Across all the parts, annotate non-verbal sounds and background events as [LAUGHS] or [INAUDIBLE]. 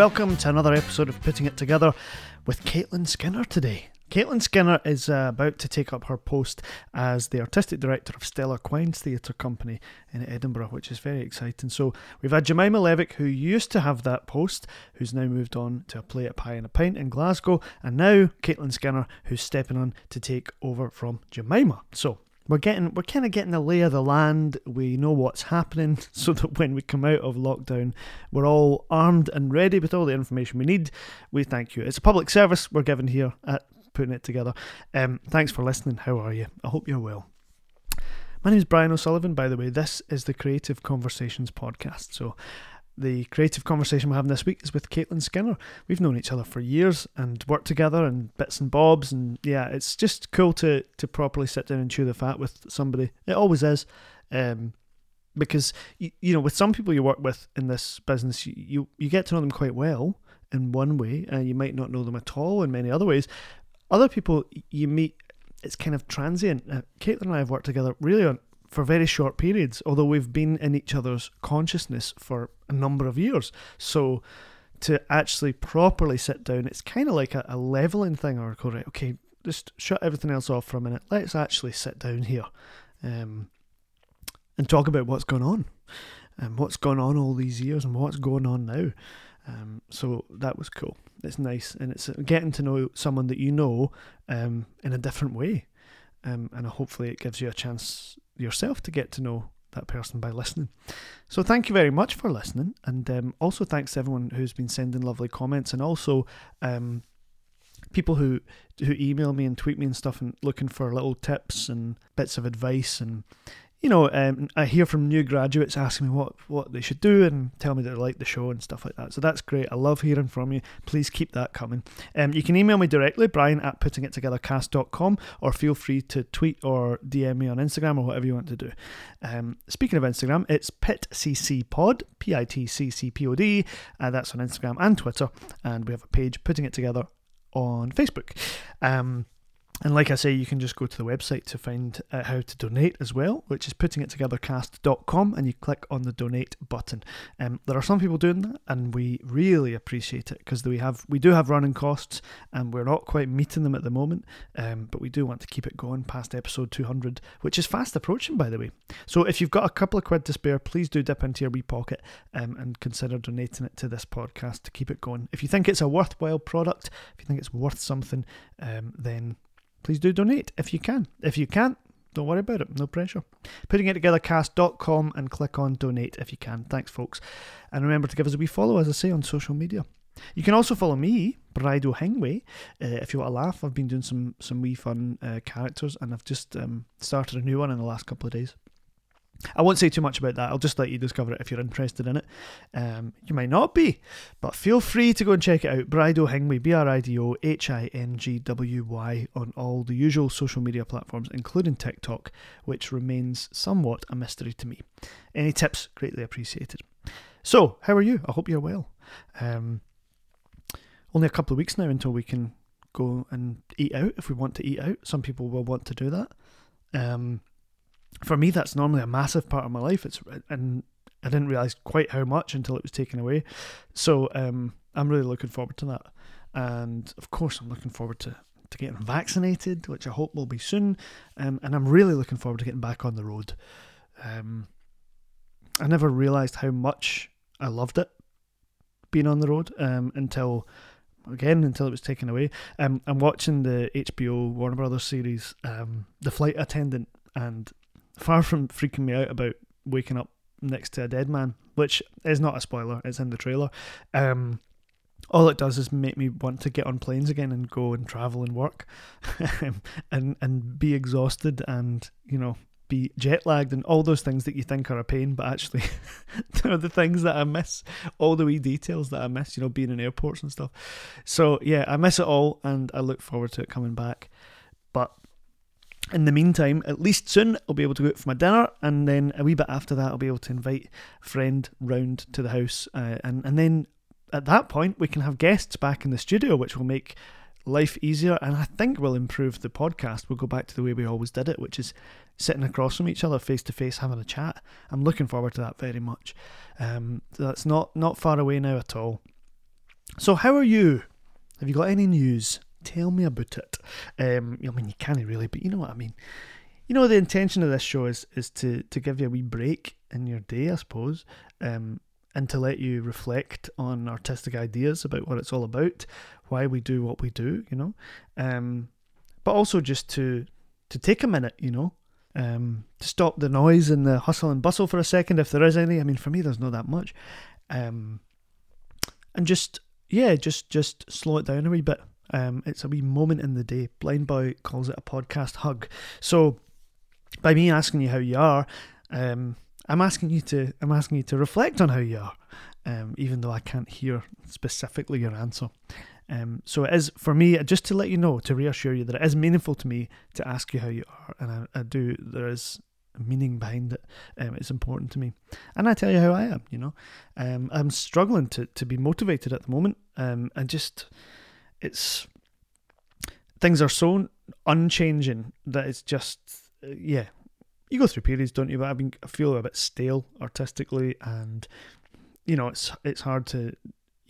welcome to another episode of Putting It Together with Caitlin Skinner today. Caitlin Skinner is uh, about to take up her post as the artistic director of Stellar Quines Theatre Company in Edinburgh, which is very exciting. So we've had Jemima Levick, who used to have that post, who's now moved on to a play at Pie and a Pint in Glasgow, and now Caitlin Skinner, who's stepping on to take over from Jemima. So we're getting we're kind of getting the lay of the land. We know what's happening, [LAUGHS] so that when we come out of lockdown, we're all armed and ready with all the information we need. We thank you. It's a public service we're given here at putting it together. Um, thanks for listening. How are you? I hope you're well. My name is Brian O'Sullivan, by the way. This is the Creative Conversations podcast. So, the creative conversation we're having this week is with Caitlin Skinner. We've known each other for years and worked together and bits and bobs, and yeah, it's just cool to to properly sit down and chew the fat with somebody. It always is. Um, because you, you know with some people you work with in this business you, you, you get to know them quite well in one way and you might not know them at all in many other ways other people you meet, it's kind of transient. Uh, Caitlin and I have worked together really on, for very short periods, although we've been in each other's consciousness for a number of years. So to actually properly sit down, it's kind of like a, a leveling thing, or go, right, okay, just shut everything else off for a minute. Let's actually sit down here um, and talk about what's going on and what's gone on all these years and what's going on now. Um, so that was cool. It's nice, and it's getting to know someone that you know um, in a different way, um, and hopefully it gives you a chance yourself to get to know that person by listening. So thank you very much for listening, and um, also thanks to everyone who's been sending lovely comments, and also um, people who who email me and tweet me and stuff, and looking for little tips and bits of advice and you know, um, I hear from new graduates asking me what, what they should do and tell me that they like the show and stuff like that. So that's great. I love hearing from you. Please keep that coming. Um, you can email me directly, brian at puttingittogethercast.com, or feel free to tweet or DM me on Instagram or whatever you want to do. Um, speaking of Instagram, it's pitccpod, P I T C C P O D. Uh, that's on Instagram and Twitter. And we have a page, Putting It Together, on Facebook. Um, and like I say, you can just go to the website to find uh, how to donate as well, which is puttingittogethercast.com, and you click on the donate button. Um, there are some people doing that, and we really appreciate it because we have we do have running costs, and we're not quite meeting them at the moment. Um, but we do want to keep it going past episode 200, which is fast approaching, by the way. So if you've got a couple of quid to spare, please do dip into your wee pocket um, and consider donating it to this podcast to keep it going. If you think it's a worthwhile product, if you think it's worth something, um, then please do donate if you can. If you can't, don't worry about it, no pressure. Putting it together cast.com and click on donate if you can. Thanks, folks. And remember to give us a wee follow, as I say, on social media. You can also follow me, Brido Hingway, uh, if you want to laugh. I've been doing some some wee fun uh, characters, and I've just um, started a new one in the last couple of days. I won't say too much about that. I'll just let you discover it if you're interested in it. Um, you might not be, but feel free to go and check it out. Brido Hingway, B R I D O H I N G W Y, on all the usual social media platforms, including TikTok, which remains somewhat a mystery to me. Any tips? Greatly appreciated. So, how are you? I hope you're well. Um, only a couple of weeks now until we can go and eat out if we want to eat out. Some people will want to do that. Um, for me, that's normally a massive part of my life. It's and I didn't realize quite how much until it was taken away. So um, I'm really looking forward to that, and of course, I'm looking forward to to getting vaccinated, which I hope will be soon. Um, and I'm really looking forward to getting back on the road. Um, I never realized how much I loved it being on the road um, until again until it was taken away. Um, I'm watching the HBO Warner Brothers series, um, The Flight Attendant, and far from freaking me out about waking up next to a dead man, which is not a spoiler, it's in the trailer. Um, all it does is make me want to get on planes again and go and travel and work, [LAUGHS] and and be exhausted and you know be jet lagged and all those things that you think are a pain, but actually [LAUGHS] they're the things that I miss. All the wee details that I miss, you know, being in airports and stuff. So yeah, I miss it all, and I look forward to it coming back. But in the meantime, at least soon I'll be able to go out for my dinner, and then a wee bit after that, I'll be able to invite a friend round to the house, uh, and and then at that point we can have guests back in the studio, which will make life easier, and I think will improve the podcast. We'll go back to the way we always did it, which is sitting across from each other, face to face, having a chat. I'm looking forward to that very much. Um, so that's not not far away now at all. So, how are you? Have you got any news? Tell me about it. Um, I mean, you can't really, but you know what I mean. You know, the intention of this show is is to to give you a wee break in your day, I suppose, um, and to let you reflect on artistic ideas about what it's all about, why we do what we do. You know, um, but also just to to take a minute. You know, um, to stop the noise and the hustle and bustle for a second, if there is any. I mean, for me, there's not that much. Um, and just yeah, just just slow it down a wee bit. Um, it's a wee moment in the day. Blind Boy calls it a podcast hug. So, by me asking you how you are, um, I'm asking you to I'm asking you to reflect on how you are, um, even though I can't hear specifically your answer. Um, so it is for me just to let you know to reassure you that it is meaningful to me to ask you how you are, and I, I do. There is meaning behind it. Um, it's important to me, and I tell you how I am. You know, um, I'm struggling to to be motivated at the moment, um, and just it's things are so unchanging that it's just yeah. You go through periods, don't you? But I mean, I feel a bit stale artistically, and you know, it's it's hard to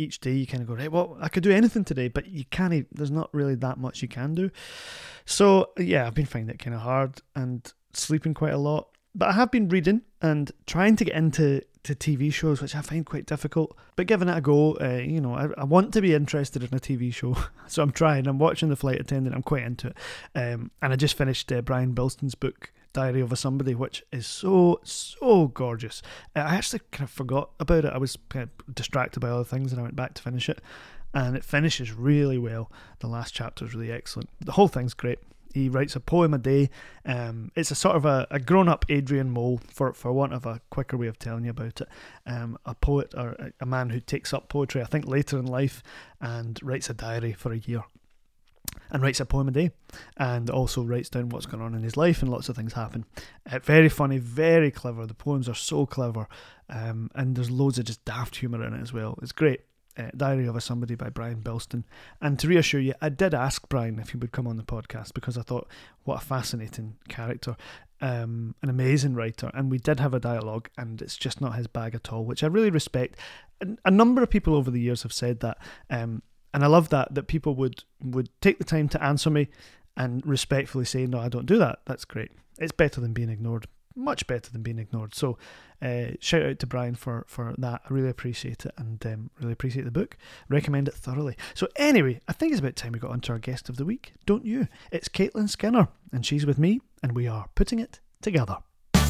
each day you kind of go right well i could do anything today but you can't there's not really that much you can do so yeah i've been finding it kind of hard and sleeping quite a lot but i have been reading and trying to get into to tv shows which i find quite difficult but giving it a go uh, you know I, I, want to be interested in a tv show [LAUGHS] so i'm trying i'm watching the flight attendant i'm quite into it um, and i just finished uh, brian bilston's book Diary of a Somebody, which is so, so gorgeous. Uh, I actually kind of forgot about it. I was kind of distracted by other things and I went back to finish it. And it finishes really well. The last chapter is really excellent. The whole thing's great. He writes a poem a day. Um, it's a sort of a, a grown up Adrian Mole, for, for want of a quicker way of telling you about it. Um, a poet or a, man who takes up poetry, I think, later in life and writes a diary for a year and writes a poem a day and also writes down what's going on in his life and lots of things happen. Uh, very funny, very clever. The poems are so clever um, and there's loads of just daft humour in it as well. It's great. Uh, Diary of a Somebody by Brian Bilston. And to reassure you, I did ask Brian if he would come on the podcast because I thought, what a fascinating character, um, an amazing writer. And we did have a dialogue, and it's just not his bag at all, which I really respect. A number of people over the years have said that um, and I love that that people would would take the time to answer me and respectfully say, "No, I don't do that." That's great. It's better than being ignored. Much better than being ignored. So, uh, shout out to Brian for for that. I really appreciate it and um, really appreciate the book. Recommend it thoroughly. So, anyway, I think it's about time we got onto our guest of the week, don't you? It's Caitlin Skinner, and she's with me, and we are putting it together. [LAUGHS]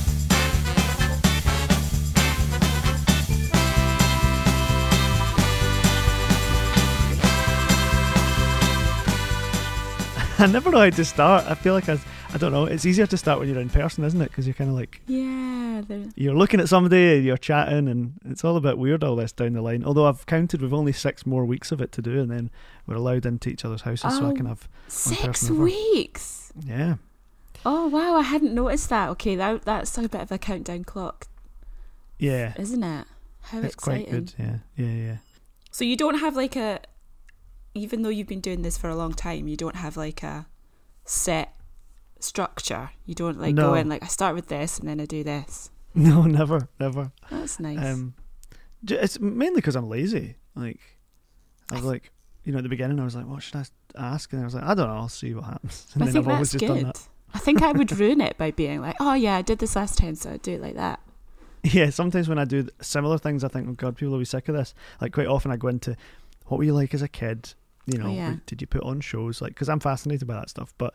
I never know how to start. I feel like I, I don't know. It's easier to start when you're in person, isn't it? Because you're kind of like yeah, you're looking at somebody, you're chatting, and it's all a bit weird all this down the line. Although I've counted, we've only six more weeks of it to do, and then we're allowed into each other's houses, oh, so I can oh, have six weeks. Yeah. Oh wow, I hadn't noticed that. Okay, that that's a bit of a countdown clock. Yeah. Isn't it? How it's exciting. quite good. Yeah, yeah, yeah. So you don't have like a even though you've been doing this for a long time, you don't have like a set structure. You don't like no. go in like I start with this and then I do this. [LAUGHS] No, never, never. That's nice. Um, it's mainly because I'm lazy. Like I was like, you know, at the beginning I was like, what should I ask? And I was like, I don't know. I'll see what happens. [LAUGHS] And I then think I've always just good. done that. I think I would [LAUGHS] ruin it by being like, oh yeah, I did this last time, so I do it like that. Yeah, sometimes when I do similar things, I think, oh god, people will be sick of this. Like quite often, I go into what were you like as a kid? You know, oh, yeah. did you put on shows? Like, because I'm fascinated by that stuff, but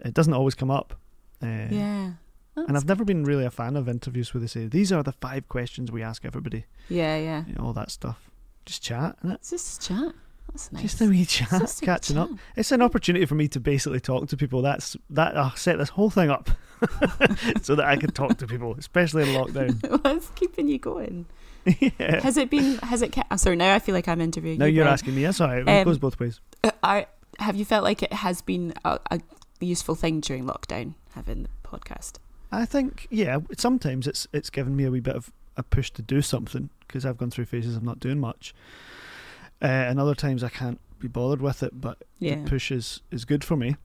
it doesn't always come up. Uh, yeah. That's and I've never been really a fan of interviews where they say these are the five questions we ask everybody. Yeah, yeah. You know, all that stuff. Just chat, isn't it? It's just chat. That's nice. Just a wee chat, catching chat. up. It's an opportunity for me to basically talk to people. That's that. I set this whole thing up [LAUGHS] so that I can talk to people, especially in lockdown. [LAUGHS] What's keeping you going? [LAUGHS] yeah. Has it been? Has it? Kept, I'm sorry. Now I feel like I'm interviewing. No, you, you're asking me. That's all right. It um, goes both ways. Are, have you felt like it has been a, a useful thing during lockdown having the podcast? I think yeah. Sometimes it's it's given me a wee bit of a push to do something because I've gone through phases of not doing much, uh, and other times I can't be bothered with it. But yeah. the push is is good for me.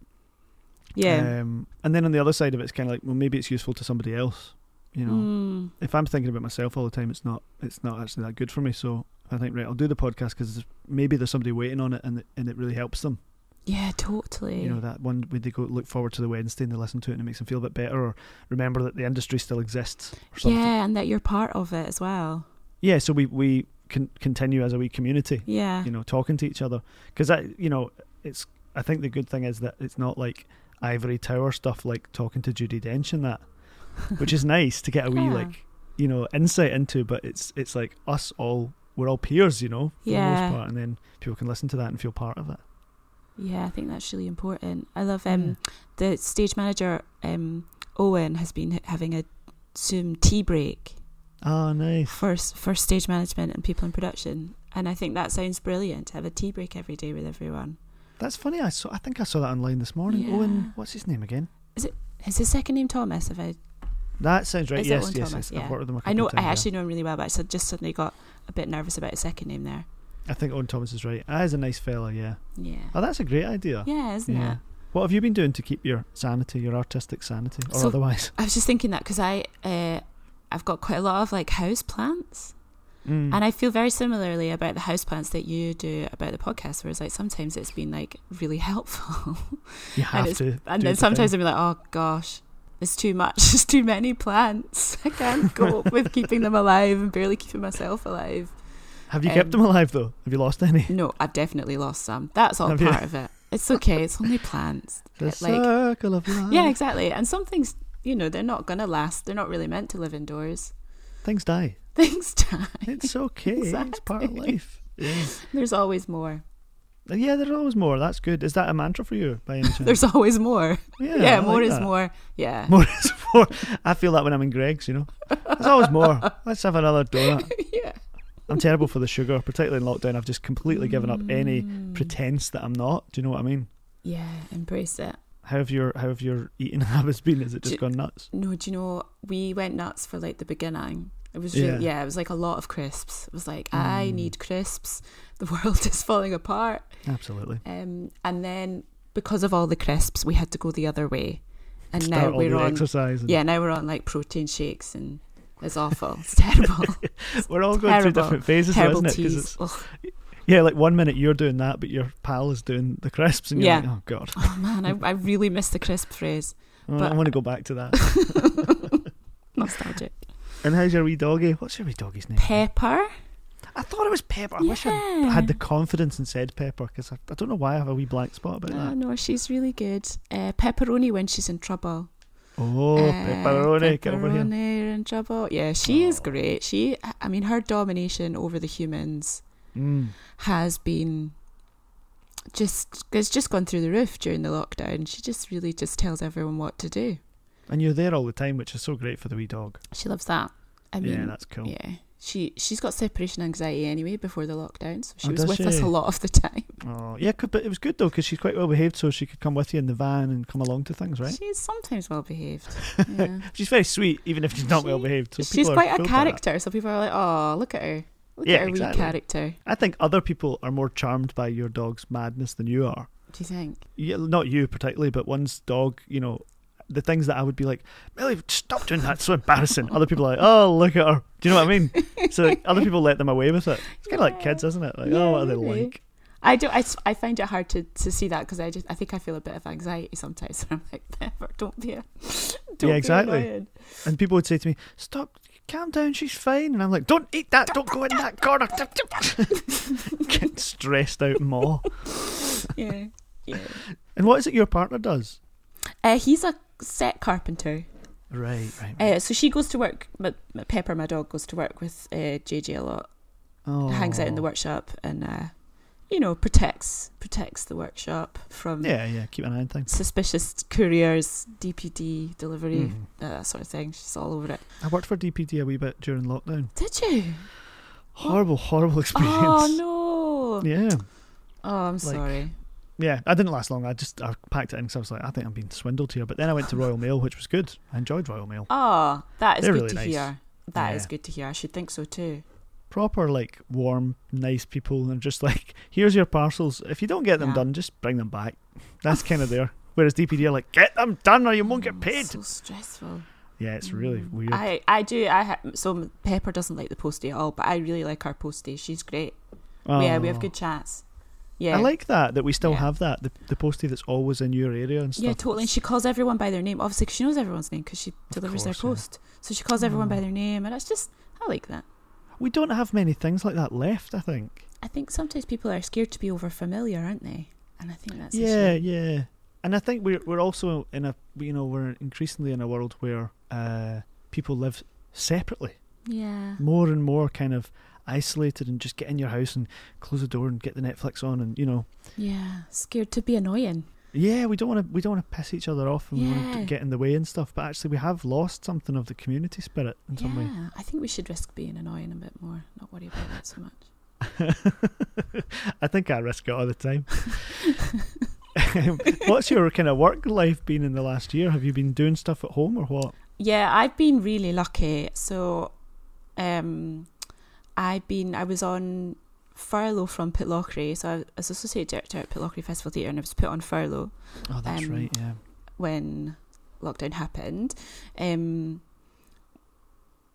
Yeah. Um, and then on the other side of it, it's kind of like well, maybe it's useful to somebody else. You know, mm. if I'm thinking about myself all the time, it's not it's not actually that good for me. So I think right, I'll do the podcast because maybe there's somebody waiting on it, and it, and it really helps them. Yeah, totally. You know that one when they go look forward to the Wednesday and they listen to it and it makes them feel a bit better, or remember that the industry still exists. Or something. Yeah, and that you're part of it as well. Yeah, so we we can continue as a wee community. Yeah. You know, talking to each other because I, you know, it's. I think the good thing is that it's not like ivory tower stuff like talking to Judi Dench and that, [LAUGHS] which is nice to get a wee Yeah. like, you know, insight into. But it's it's like us all we're all peers, you know, for the most part, and then people can listen to that and feel part of it. Yeah, I think that's really important. I love um the stage manager um Owen has been having a Zoom tea break Oh, nice. for for stage management and people in production, and I think that sounds brilliant to have a tea break every day with everyone. That's funny. I saw. I think I saw that online this morning. Yeah. Owen, what's his name again? Is it is his second name Thomas? If I That sounds right. Is yes, yes, Thomas? yes. I've worked with him. I know I yeah. actually know him really well, but I just suddenly got a bit nervous about his second name there. I think Owen Thomas is right. Ah, he's a nice fella. Yeah. Yeah, Oh, that's a great idea. yeah, isn't Yeah. it? What have you been doing to keep your sanity, your artistic sanity, or So- otherwise? I was just thinking that because I uh, I've got quite a lot of like house plants. Mm. And I feel very similarly about the house plants that you do about the podcast, whereas like sometimes it's been like really [LAUGHS] helpful. you have it's- to. and then the sometimes be like, oh gosh, it's too much. [LAUGHS] There's too many plants. I can't cope [LAUGHS] with keeping them alive and barely keeping myself alive. Have you kept um, them alive though? Have you lost any? No, I've definitely lost some. That's all Have you? part of it. It's okay. It's only plants. [LAUGHS] The It, like, circle of [LAUGHS] life. yeah, exactly. And some things, you know, they're not going to last. They're not really meant to live indoors. Things die. [LAUGHS] Things die. It's okay. It's part of life. Yeah. There's always more. yeah, there's always more. That's good. Is that a mantra for you by any chance? There's always more. yeah, Yeah, more like is that. more. Yeah. More is more. I feel that when I'm in Greggs, you know. There's always more. Let's have another donut. yeah. I'm terrible for the sugar, particularly in lockdown. I've just completely given up any Mm. pretense that I'm not. Do you know what I mean? Yeah, embrace it. How have your how have your eating [LAUGHS] habits been? Has it just Do- gone nuts? No, do you know we went nuts for like the beginning. It was really, Yeah. yeah. it was like a lot of crisps. It was like I Mm. need crisps. The [LAUGHS] world is falling apart. Absolutely. Um, and then because of all the crisps, we had to go the other way. And Start now we're on exercise. and- Yeah, now we're on like protein shakes and it's awful. It's terrible. [LAUGHS] we're all going through terrible. different phases, though, isn't it? 'Cause teas. it's yeah, like one minute you're doing that, but your pal is doing the crisps, and you're Yeah. like, oh god, Oh man, I, I really miss the crisp phrase. Oh, But- I want to go back to that. [LAUGHS] Nostalgic. and how's your wee doggy? What's your wee doggy's name? Pepper. I thought it was Pepper. I wish I had the confidence and said Pepper because I, I don't know why I have a wee blank spot about Oh, that. no, she's really good. Uh, pepperoni when she's in trouble. Oh, Uh, pepperoni, get over here. Pepperoni in trouble. Yeah, she is Oh. great. She, I mean, her domination over the humans Mm. has been just it's just gone through the roof during the lockdown. She just really just tells everyone what to do. And you're there all the time, which is so great for the wee dog. She loves that. I mean, yeah, that's cool. yeah. She she's got separation anxiety anyway before the lockdown, so she Oh, was with us a lot of the time. [LAUGHS] Oh, yeah, could- but it was good though because she's quite well behaved, so she could come with you in the van and come along to things, right? She's sometimes well behaved. [LAUGHS] Yeah. She's very sweet, even if she's not She- well behaved. So she's quite a fooled by that. character, so people are like, "Oh, look at her, look Yeah, at her exactly. wee character." I think other people are more charmed by your dog's madness than you are. Do you think? Yeah, not you particularly, but one's dog, you know, the things that I would be like, Millie, stop doing that. It's so embarrassing. Other people are like, oh, look at her. Do you know what I mean? So like, other people let them away with it. It's kind of like kids, isn't it? Like, oh, what are they maybe. like? I do. I, I find it hard to, to see that because I just I think I feel a bit of anxiety sometimes. [LAUGHS] I'm like, Pepper, don't be a, [LAUGHS] don't Yeah, exactly. annoying." And people would say to me, stop, calm down, she's fine. And I'm like, don't eat that. Don't go in that corner. [LAUGHS] Get stressed out more. Yeah, yeah. And what is it your partner does? Uh, he's a set carpenter. Right, right. right. Uh, so she goes to work. My Pepper, my dog, goes to work with uh, JJ a lot. oh. Hangs out in the workshop and, uh, you know, protects protects the workshop from Yeah, yeah. Keep an eye on things. suspicious couriers, DPD delivery, uh, that sort of thing. She's all over it. I worked for DPD a wee bit during lockdown. Did you? Horrible, horrible [LAUGHS] experience. Oh no! Yeah. Oh, I'm sorry. Yeah, I didn't last long. I just I packed it in because I was like, I think I'm being swindled here. But then I went to Royal Mail, which was good. I enjoyed Royal Mail. Oh, that is They're good really to nice. hear. That is Yeah. good to hear. I should think so too. Proper, like, warm, nice people, and just like, [LAUGHS] here's your parcels. If you don't get them Yeah. done, just bring them back. That's kind of there. Whereas DPD are like, get them done or you won't get Oh, paid. So stressful. Yeah, it's really Mm. weird. I I do. I ha- so Pepper doesn't like the postie at all, but I really like our postie. She's great. Yeah, we have Oh. good chats. Yeah, I like that that we still Yeah. have that the the postie that's always in your area and stuff. Yeah, totally. And she calls everyone by their name, obviously, she knows everyone's name because she delivers their course, yeah. post. So she calls everyone by Oh. their name, and it's just I like that. We don't have many things like that left. I think. I think sometimes people are scared to be over familiar, aren't they? And I think that's yeah, yeah. And I think we're we're also in a you know we're increasingly in a world where uh, people live separately, yeah, more and more kind of isolated, and just get in your house and close the door and get the Netflix on, and you know, yeah. Scared to be annoying. yeah, we don't want to we don't want to piss each other off and we want to Yeah. get in the way and stuff. But actually, we have lost something of the community spirit in some way. Yeah, I think we should risk being annoying a bit more, not worry about that so much. [LAUGHS] I think I risk it all the time. [LAUGHS] What's your kind of work life been in the last year? Have you been doing stuff at home or what? Yeah, I've been really lucky. So, um, I've been I was on furlough from Pitlochry, so I was associate director at Pitlochry Festival Theatre, and I was put on furlough Oh, that's Um, right. Yeah. when lockdown happened, um,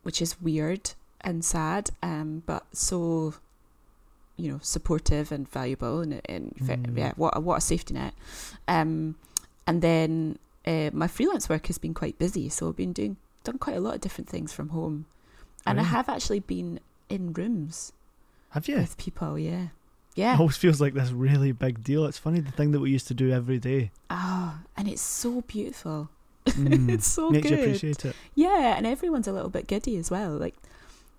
which is weird and sad, um, but so you know supportive and valuable, and, and Mm. yeah, what a, what a safety net. Um, and then uh, my freelance work has been quite busy, so I've been doing done quite a lot of different things from home, and I have actually been in rooms Have you? with people. Yeah, Yeah. It always feels like this really big deal. It's funny the thing that we used to do every day. Oh, and it's so beautiful. Mm, [LAUGHS] it's so makes good. you appreciate it. Yeah, and everyone's a little bit giddy as well. Like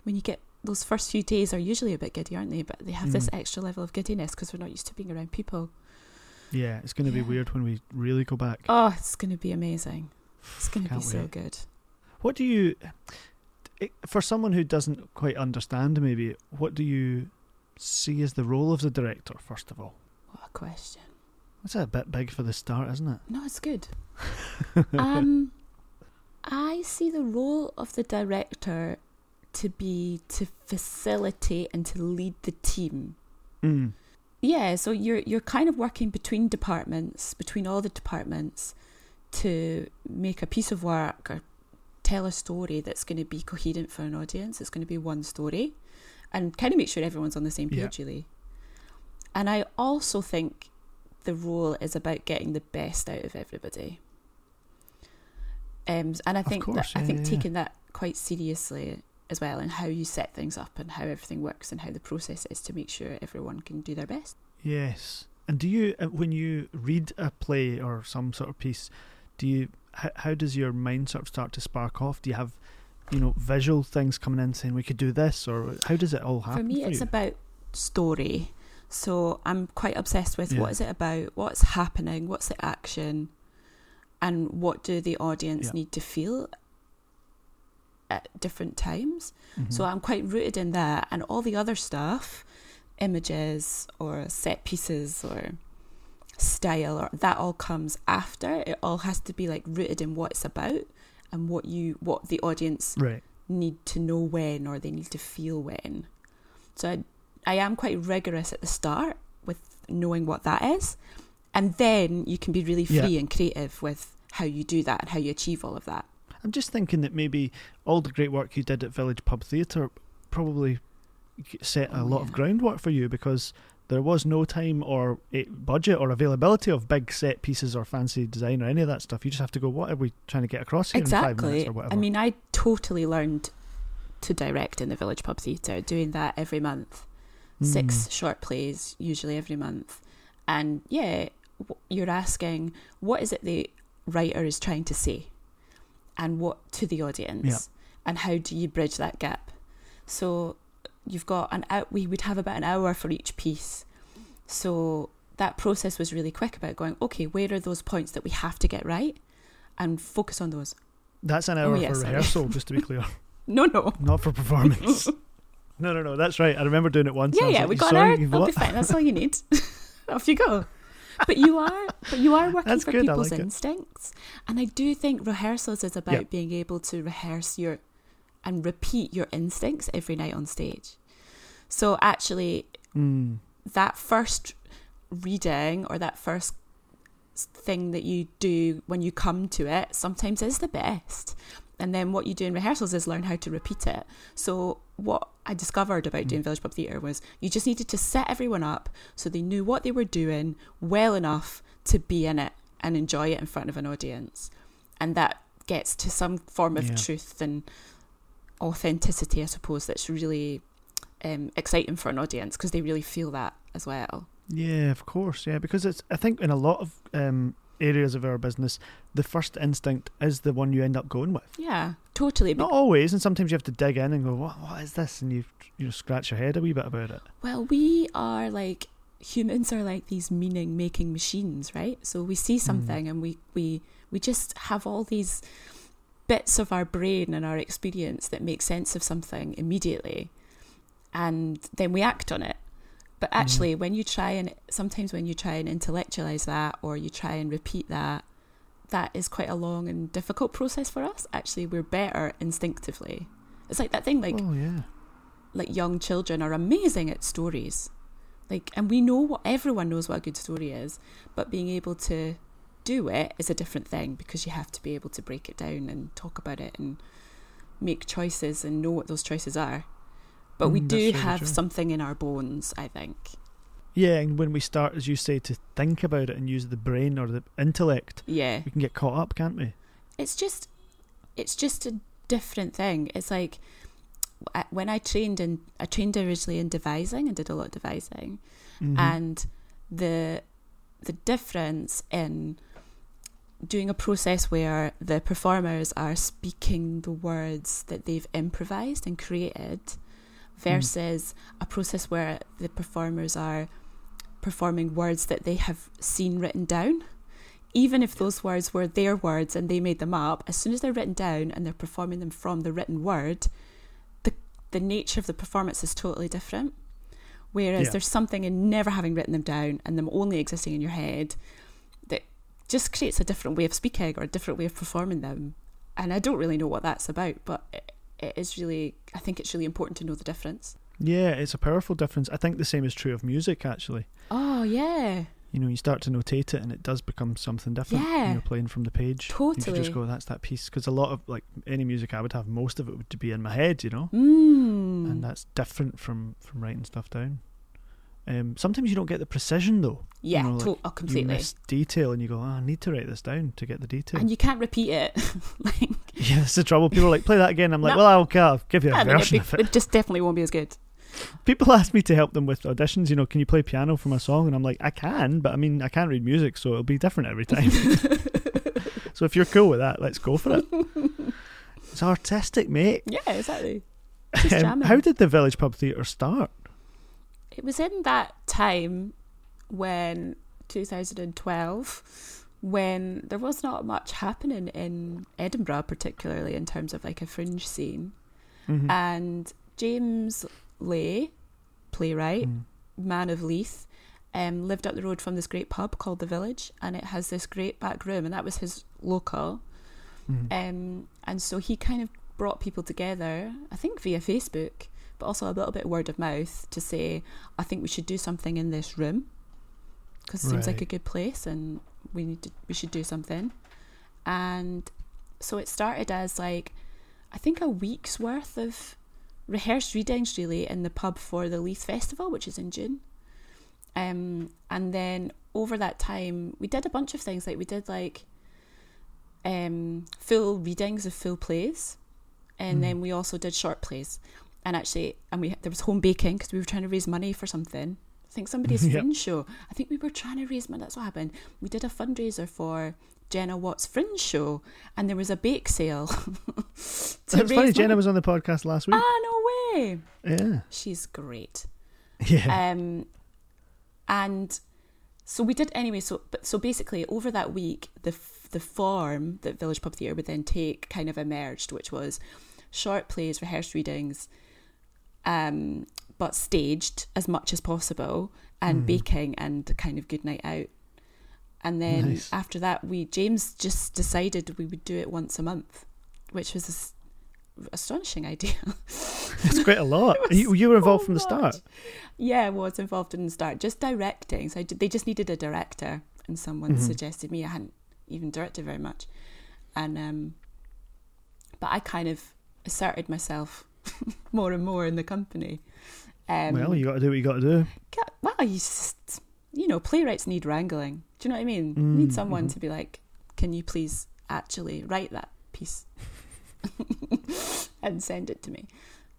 when you get those first few days are usually a bit giddy, aren't they? But they have this Mm. extra level of giddiness because we're not used to being around people. Yeah, it's going to Yeah. be weird when we really go back. Oh, it's going to be amazing. It's going to be Can't so good. What do you, for someone who doesn't quite understand, maybe what do you see as the role of the director? First of all, What a question. that's a bit big for the start, isn't it? No, it's good. [LAUGHS] um, I see the role of the director to be to facilitate and to lead the team. Mm. Yeah, so you're you're kind of working between departments, between all the departments, to make a piece of work or tell a story that's going to be coherent for an audience. It's going to be one story, and kind of make sure everyone's on the same Yeah. page, really. And I also think the role is about getting the best out of everybody. Um, and I think course, that, I think yeah, yeah. taking that quite seriously as well, and how you set things up, and how everything works, and how the process is to make sure everyone can do their best. Yes. And do you, uh, when you read a play or some sort of piece, do you, how, how does your mind sort of start to spark off? Do you have, you know, visual things coming in saying we could do this, or how does it all happen? for me, it's you? about story. So I'm quite obsessed with Yeah. what is it about, what's happening, what's the action, and what do the audience Yeah. need to feel at different times. Mhm. So I'm quite rooted in that, and all the other stuff, images or set pieces or style, or that all comes after. It all has to be like rooted in what it's about and what you what the audience right. need to know when or they need to feel when. So I, I am quite rigorous at the start with knowing what that is, and then you can be really Yeah. free and creative with how you do that and how you achieve all of that. I'm just thinking that maybe all the great work you did at Village Pub Theatre probably set a Oh, lot yeah. of groundwork for you because there was no time or eh, budget or availability of big set pieces or fancy design or any of that stuff. You just have to go, what are we trying to get across here in five minutes Exactly. or whatever? I mean, I totally learned to direct in the Village Pub Theatre, doing that every month. Six Mm. short plays, usually every month. And yeah, you're asking, what is it the writer is trying to say? And what to the audience? Yeah. And how do you bridge that gap? So you've got an out, we would have about an hour for each piece. So that process was really quick about going, okay, where are those points that we have to get right? And focus on those. That's an Oh, hour for sorry. rehearsal, [LAUGHS] just to be clear, No, no. not for performance. [LAUGHS] no, no, no. That's right. I remember doing it once. Yeah, yeah, like, we got an hour. That'll be fine. That's all you need. [LAUGHS] Off you go. But you are, but you are working That's for good, people's like it. instincts, and I do think rehearsals is about Yeah. being able to rehearse your and repeat your instincts every night on stage. So actually, Mm. that first reading or that first thing that you do when you come to it sometimes is the best And then what you do in rehearsals is learn how to repeat it. So what I discovered about doing Village Pub Theatre was you just needed to set everyone up so they knew what they were doing well enough to be in it and enjoy it in front of an audience. And that gets to some form of Yeah. truth and authenticity, I suppose, that's really um, exciting for an audience because they really feel that as well. Yeah, of course. Yeah, because it's. I think in a lot of um, areas of our business, the first instinct is the one you end up going with. Yeah, totally. Not always, and sometimes you have to dig in and go, "What? What is this?" And you you know scratch your head a wee bit about it. Well, we are like humans are like these meaning making machines, right? So we see something and we, we we just have all these bits of our brain and our experience that make sense of something immediately and then we act on it. But mm. actually when you try and sometimes when you try and intellectualize that or you try and repeat that, that is quite a long and difficult process for us. Actually we're better instinctively. It's like that thing like oh yeah. like young children are amazing at stories like and we know what everyone knows what a good story is but being able to do it is a different thing because you have to be able to break it down and talk about it and make choices and know what those choices are but we Mm, that's do have true. something in our bones i think Yeah, and when we start, as you say, to think about it and use the brain or the intellect, yeah we can get caught up, can't we? it's just it's just a different thing it's like when i trained in i trained originally in devising and did a lot of devising Mhm. and the the difference in doing a process where the performers are speaking the words that they've improvised and created versus a process where the performers are performing words that they have seen written down even if those words were their words and they made them up as soon as they're written down and they're performing them from the written word the the nature of the performance is totally different Whereas Yeah. there's something in never having written them down and them only existing in your head just creates a different way of speaking or a different way of performing them. And I don't really know what that's about, but it, it is really, I think it's really important to know the difference. Yeah, it's a powerful difference. I think the same is true of music, actually. Oh, yeah, You know, you start to notate it and it does become something different when Yeah. you're playing from the page. You Totally. could just go, that's that piece. Because a lot of, like, any music I would have, most of it would be in my head, you know? mm. And that's different from, from writing stuff down. Um, sometimes you don't get the precision, though. yeah, you know, like, to- oh, You completely. miss detail and you go, oh, I need to write this down to get the detail. And you can't repeat it. [LAUGHS] like, [LAUGHS] yeah, that's the trouble. People are like, play that again. I'm like, No. well, okay, I'll give you a I mean, version be- of it. it just definitely won't be as good. People ask me to help them with auditions. You know, can you play piano for my song? And I'm like, I can, but I mean, I can't read music, so it'll be different every time. [LAUGHS] so if you're cool with that, let's go for it. It's artistic, mate. Yeah, exactly. Just Um, how did the Village Pub Theatre start? It was in that time when 2012 when there was not much happening in Edinburgh particularly in terms of like a fringe scene Mhm. and James Ley playwright Mm. man of Leith um, lived up the road from this great pub called the Village and it has this great back room and that was his local Mhm. um, and so he kind of brought people together, I think via Facebook, but also a little bit word of mouth to say, I think we should do something in this room because it seems like a good place and we need to, we should do something. And so it started as like, I think a week's worth of rehearsed readings really in the pub for the Leith Festival, which is in June. Um, and then over that time, we did a bunch of things. Like we did like um, full readings of full plays, and Mm. then we also did short plays. And actually, and we there was home baking because we were trying to raise money for something. I think somebody's [LAUGHS] Yep. fringe show. I think we were trying to raise money. That's what happened. We did a fundraiser for Jenna Watt's fringe show, and there was a bake sale. [LAUGHS] It's funny, raise Jenna was on the podcast last week. Ah, no way! yeah. She's great. Yeah. Um, and so we did anyway. So, but so basically, over that week, the f- the form that Village Pub Theatre would then take kind of emerged, which was short plays, rehearsed readings, um, but staged as much as possible, and Mhm. baking and kind of good night out. And then Nice. after that, we James just decided we would do it once a month, which was this astonishing idea. [LAUGHS] it's quite a lot. [LAUGHS] You, you were involved so from the start. much. Yeah, I was involved in the start, just directing. So I did, they just needed a director, and someone Mhm. suggested me. I hadn't even directed very much, and um, but I kind of asserted myself [LAUGHS] more and more in the company. Um, well, you got to do what you got to do. well, you just, you know, playwrights need wrangling. Do you know what I mean? Mm, need someone mm-hmm. to be like, can you please actually write that piece [LAUGHS] and send it to me?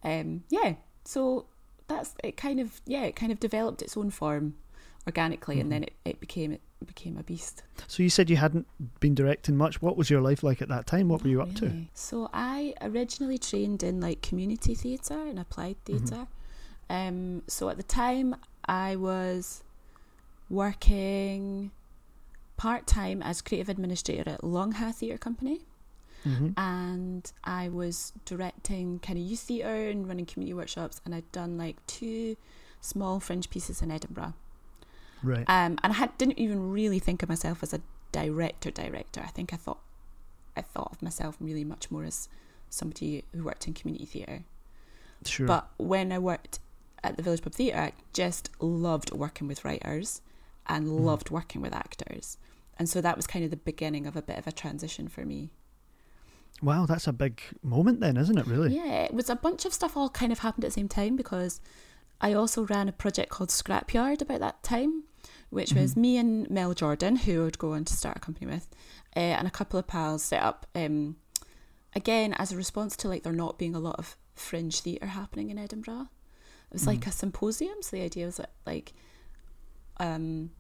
Um, yeah, so that's it. Kind of, yeah, it kind of developed its own form organically, mm-hmm. and then it, it became it became a beast. So you said you hadn't been directing much. What was your life like at that time? What were you up really. to? So I originally trained in like community theatre and applied theater mm-hmm. um, so at the time I was working part time as creative administrator at Lung Ha Theatre Company. Mm-hmm. And I was directing kind of youth theatre and running community workshops, and I'd done like two small fringe pieces in Edinburgh. Right. Um, and I had, didn't even really think of myself as a director. Director. I think I thought I thought of myself really much more as somebody who worked in community theatre. Sure. But when I worked at the Village Pub Theatre, I just loved working with writers and mm. loved working with actors. And so that was kind of the beginning of a bit of a transition for me. Wow, that's a big moment then, isn't it, really? Yeah, it was a bunch of stuff all kind of happened at the same time because I also ran a project called Scrapyard about that time, which mm-hmm. was me and Mel Jordan, who I would go on to start a company with, uh, and a couple of pals set up, um, again, as a response to like there not being a lot of fringe theatre happening in Edinburgh. It was mm-hmm. like a symposium, so the idea was that like um,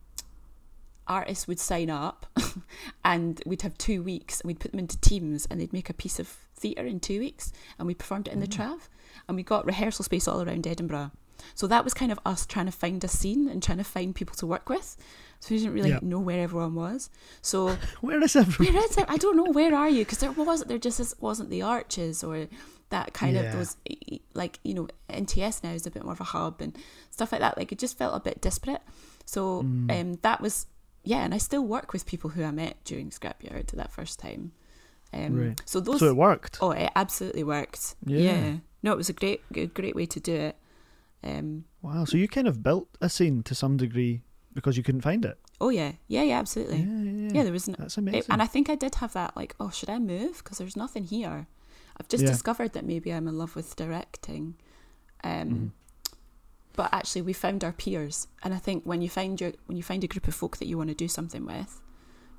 artists would sign up [LAUGHS] and we'd have two weeks and we'd put them into teams and they'd make a piece of theatre in two weeks and we performed it in mm. the Trav and we got rehearsal space all around Edinburgh. So that was kind of us trying to find a scene and trying to find people to work with. So we didn't really yeah. know where everyone was. So [LAUGHS] where is everyone? Where is it? I don't know. Where are you? Because there was there just wasn't the arches or that kind yeah. of those like you know NTS now is a bit more of a hub and stuff like that. Like it just felt a bit disparate. So mm. um, that was yeah, and I still work with people who I met during Scrapyard that first time. Um, right. So those. So it worked. Oh, it absolutely worked. Yeah. yeah. No, it was a great, great way to do it. Um, wow. So you kind of built a scene to some degree because you couldn't find it. Oh yeah, yeah, yeah, absolutely. Yeah, yeah, yeah there was. N- That's amazing. It, and I think I did have that. Like, oh, should I move? Because there's nothing here. I've just discovered that maybe I'm in love with directing. Um, mm-hmm. But actually, we found our peers, and I think when you find your when you find a group of folk that you want to do something with,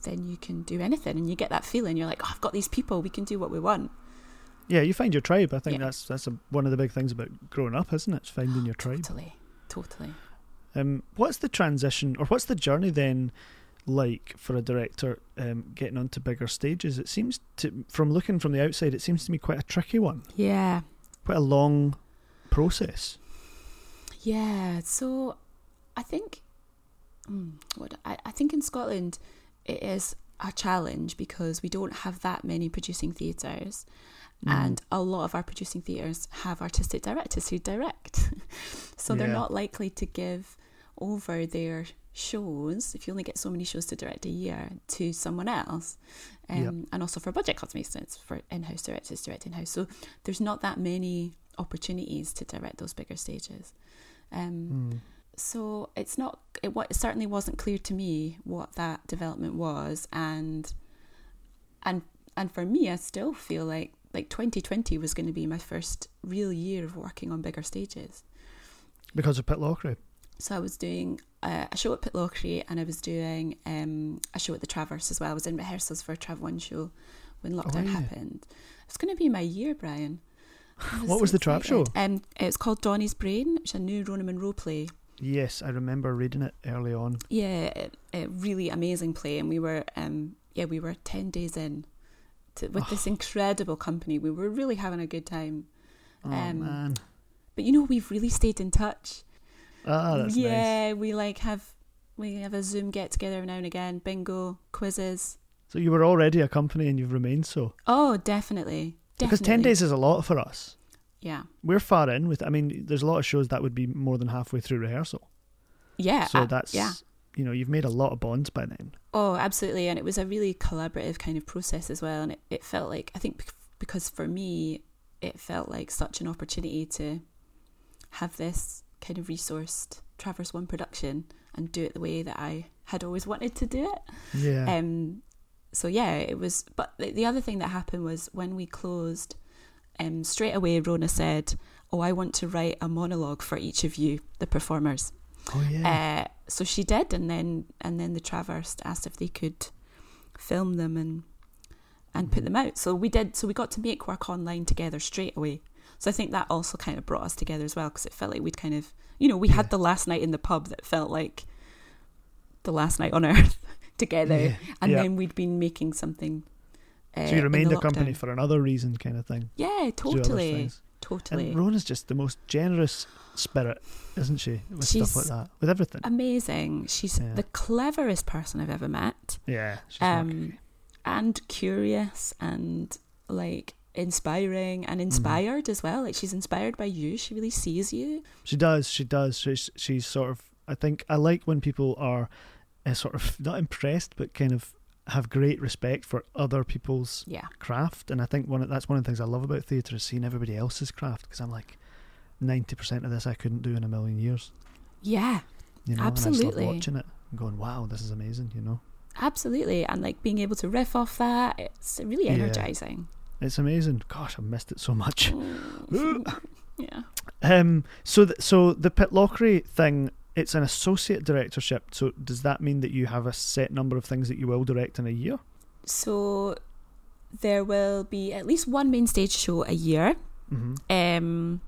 then you can do anything, and you get that feeling. You're like, oh, I've got these people. We can do what we want. Yeah, you find your tribe. I think yeah. that's that's a, one of the big things about growing up, isn't it? It's finding your tribe. Totally, totally. Um, what's the transition, or what's the journey then? like for a director um, getting onto bigger stages? It seems to, from looking from the outside, it seems to me quite a tricky one. Yeah, quite a long process. Yeah, so I think hmm, what I, I think in Scotland it is a challenge because we don't have that many producing theatres. Mm. And a lot of our producing theatres have artistic directors who direct. [LAUGHS] so yeah. they're not likely to give over their shows, if you only get so many shows to direct a year, to someone else. Um, yep. And also for budget cuts, makes sense for in house directors direct in house. So there's not that many opportunities to direct those bigger stages. Um, mm. So it's not. It, it certainly wasn't clear to me what that development was, and and and for me, I still feel like like 2020 was going to be my first real year of working on bigger stages because of Pitlochry. So I was doing uh, a show at Pitlochry and I was doing um, a show at the Traverse as well. I was in rehearsals for a Trav One show when lockdown oh, yeah. happened. It's going to be my year, Brian. [SIGHS] Was what was the Trav show? Um, it's called Donny's Brain. It's a new Rona Munro play. Yes, I remember reading it early on. Yeah, a really amazing play, and we were, um, yeah, we were ten days in to, with oh. this incredible company. We were really having a good time. Oh um, man! But you know, we've really stayed in touch. Ah, that's yeah, nice. we like have we have a Zoom get together now and again, bingo, quizzes. So you were already a company, and you've remained so. Oh, definitely. Because 10 days is a lot for us. Yeah. We're far in with, I mean, there's a lot of shows that would be more than halfway through rehearsal. Yeah. So uh, that's, yeah. You know, you've made a lot of bonds by then. Oh, absolutely. And it was a really collaborative kind of process as well. And it, it felt like, I think because for me, it felt like such an opportunity to have this kind of resourced Traverse One production and do it the way that I had always wanted to do it. Yeah. Um, so yeah, it was. But the, the other thing that happened was when we closed, um, straight away Rona said, "Oh, I want to write a monologue for each of you, the performers." Oh yeah. Uh, so she did, and then and then the Traverse asked if they could film them and and put them out. So we did. So we got to make work online together straight away. So I think that also kind of brought us together as well because it felt like we'd kind of, you know, we Yeah. had the last night in the pub that felt like the last night on [LAUGHS] earth together, Yeah. and Yeah. then we'd been making something. Uh, so you remained the a company for another reason, kind of thing. Yeah, to do other totally. Totally. And Rona's just the most generous spirit, isn't she? With She's stuff like that, with everything. Amazing. She's Yeah. the cleverest person I've ever met. yeah. She's um, and curious and like inspiring Mm-hmm. and inspired as well. Like she's inspired by you. She really sees you. She does. She does. She's she's sort of. I think I like when people are uh, sort of [LAUGHS] not impressed, but kind of have great respect for other people's Yeah. craft. And I think one of, that's one of the things I love about theatre is seeing everybody else's craft. Because I'm like, ninety percent of this I couldn't do in a million years. Yeah. You know, Absolutely. watching it and going, wow, this is amazing. You know, Absolutely. And like being able to riff off that, it's really Yeah. energizing. it's amazing. Gosh, I missed it so much. [LAUGHS] [LAUGHS] yeah. Um, so th- so the Pitlochry thing, it's an associate directorship. So does that mean that you have a set number of things that you will direct in a year? So there will be at least one main stage show a year Mm-hmm. um,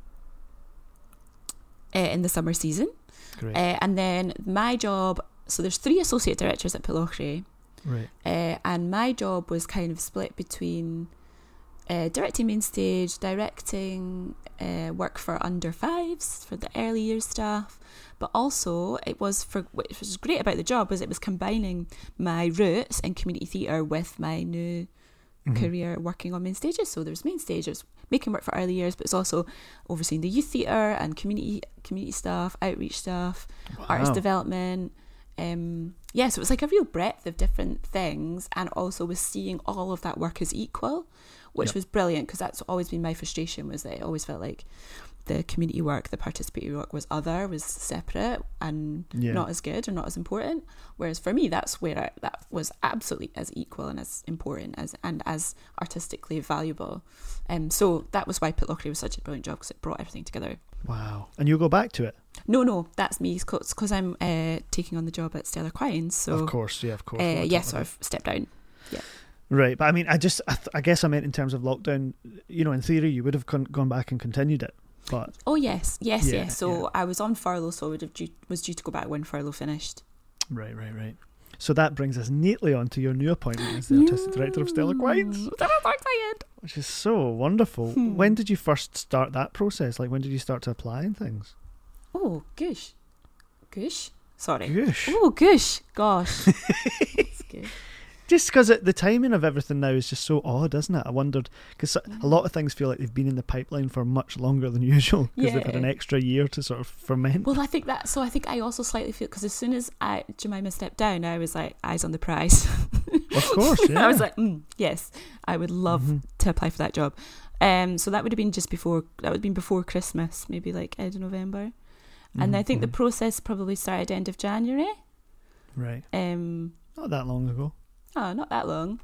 uh, in the summer season. Great. Uh, and then my job, so there's three associate directors at Pitlochry. right. Uh, and my job was kind of split between uh, directing main stage, directing uh, work for under fives for the early years stuff, but also it was for which was great about the job was it was combining my roots in community theatre with my new Mhm. career working on main stages. So there's main stages making work for early years, but it's also overseeing the youth theatre and community community stuff, outreach stuff, artist development. Um, yeah, so it was like a real breadth of different things, and also was seeing all of that work as equal, which Yep. was brilliant because that's always been my frustration was that it always felt like the community work, the participatory work was other, was separate and Yeah. not as good or not as important. Whereas for me, that's where I, that was absolutely as equal and as important as and as artistically valuable. Um, so that was why Pitlochry was such a brilliant job because it brought everything together. Wow. And you'll go back to it? No, no, that's me It's because I'm uh, taking on the job at Stellar Quines. So of course, yeah, of course. uh, We'll yeah, so I've stepped down. it. Right, but I mean, I just, I, th- I guess I meant in terms of lockdown. You know, in theory, you would have con- gone back and continued it, but Oh yes, yes, Yeah, yes. So yeah. I was on furlough, so I would have due, was due to go back when furlough finished. right, right, right. So that brings us neatly on to your new appointment as the artistic director of Stellar Quines, I'm so excited. which is so wonderful. Hmm. When did you first start that process? Like, when did you start to apply and things? Oh, gosh, gosh. Sorry. Gosh. Oh, gosh, gosh. Just because the timing of everything now is just so odd, isn't it? I wondered because a lot of things feel like they've been in the pipeline for much longer than [LAUGHS] usual because they've had an extra year to sort of ferment. Well, I think that. So I think I also slightly feel because as soon as I Jemima stepped down, I was like eyes on the prize. of [LAUGHS] course, yeah. I was like, mm, yes, I would love Mhm. to apply for that job. Um, so that would have been just before. That would have been before Christmas, maybe like end of November. And I think the Mhm. process probably started end of January. right, Um, not that long ago. oh, not that long.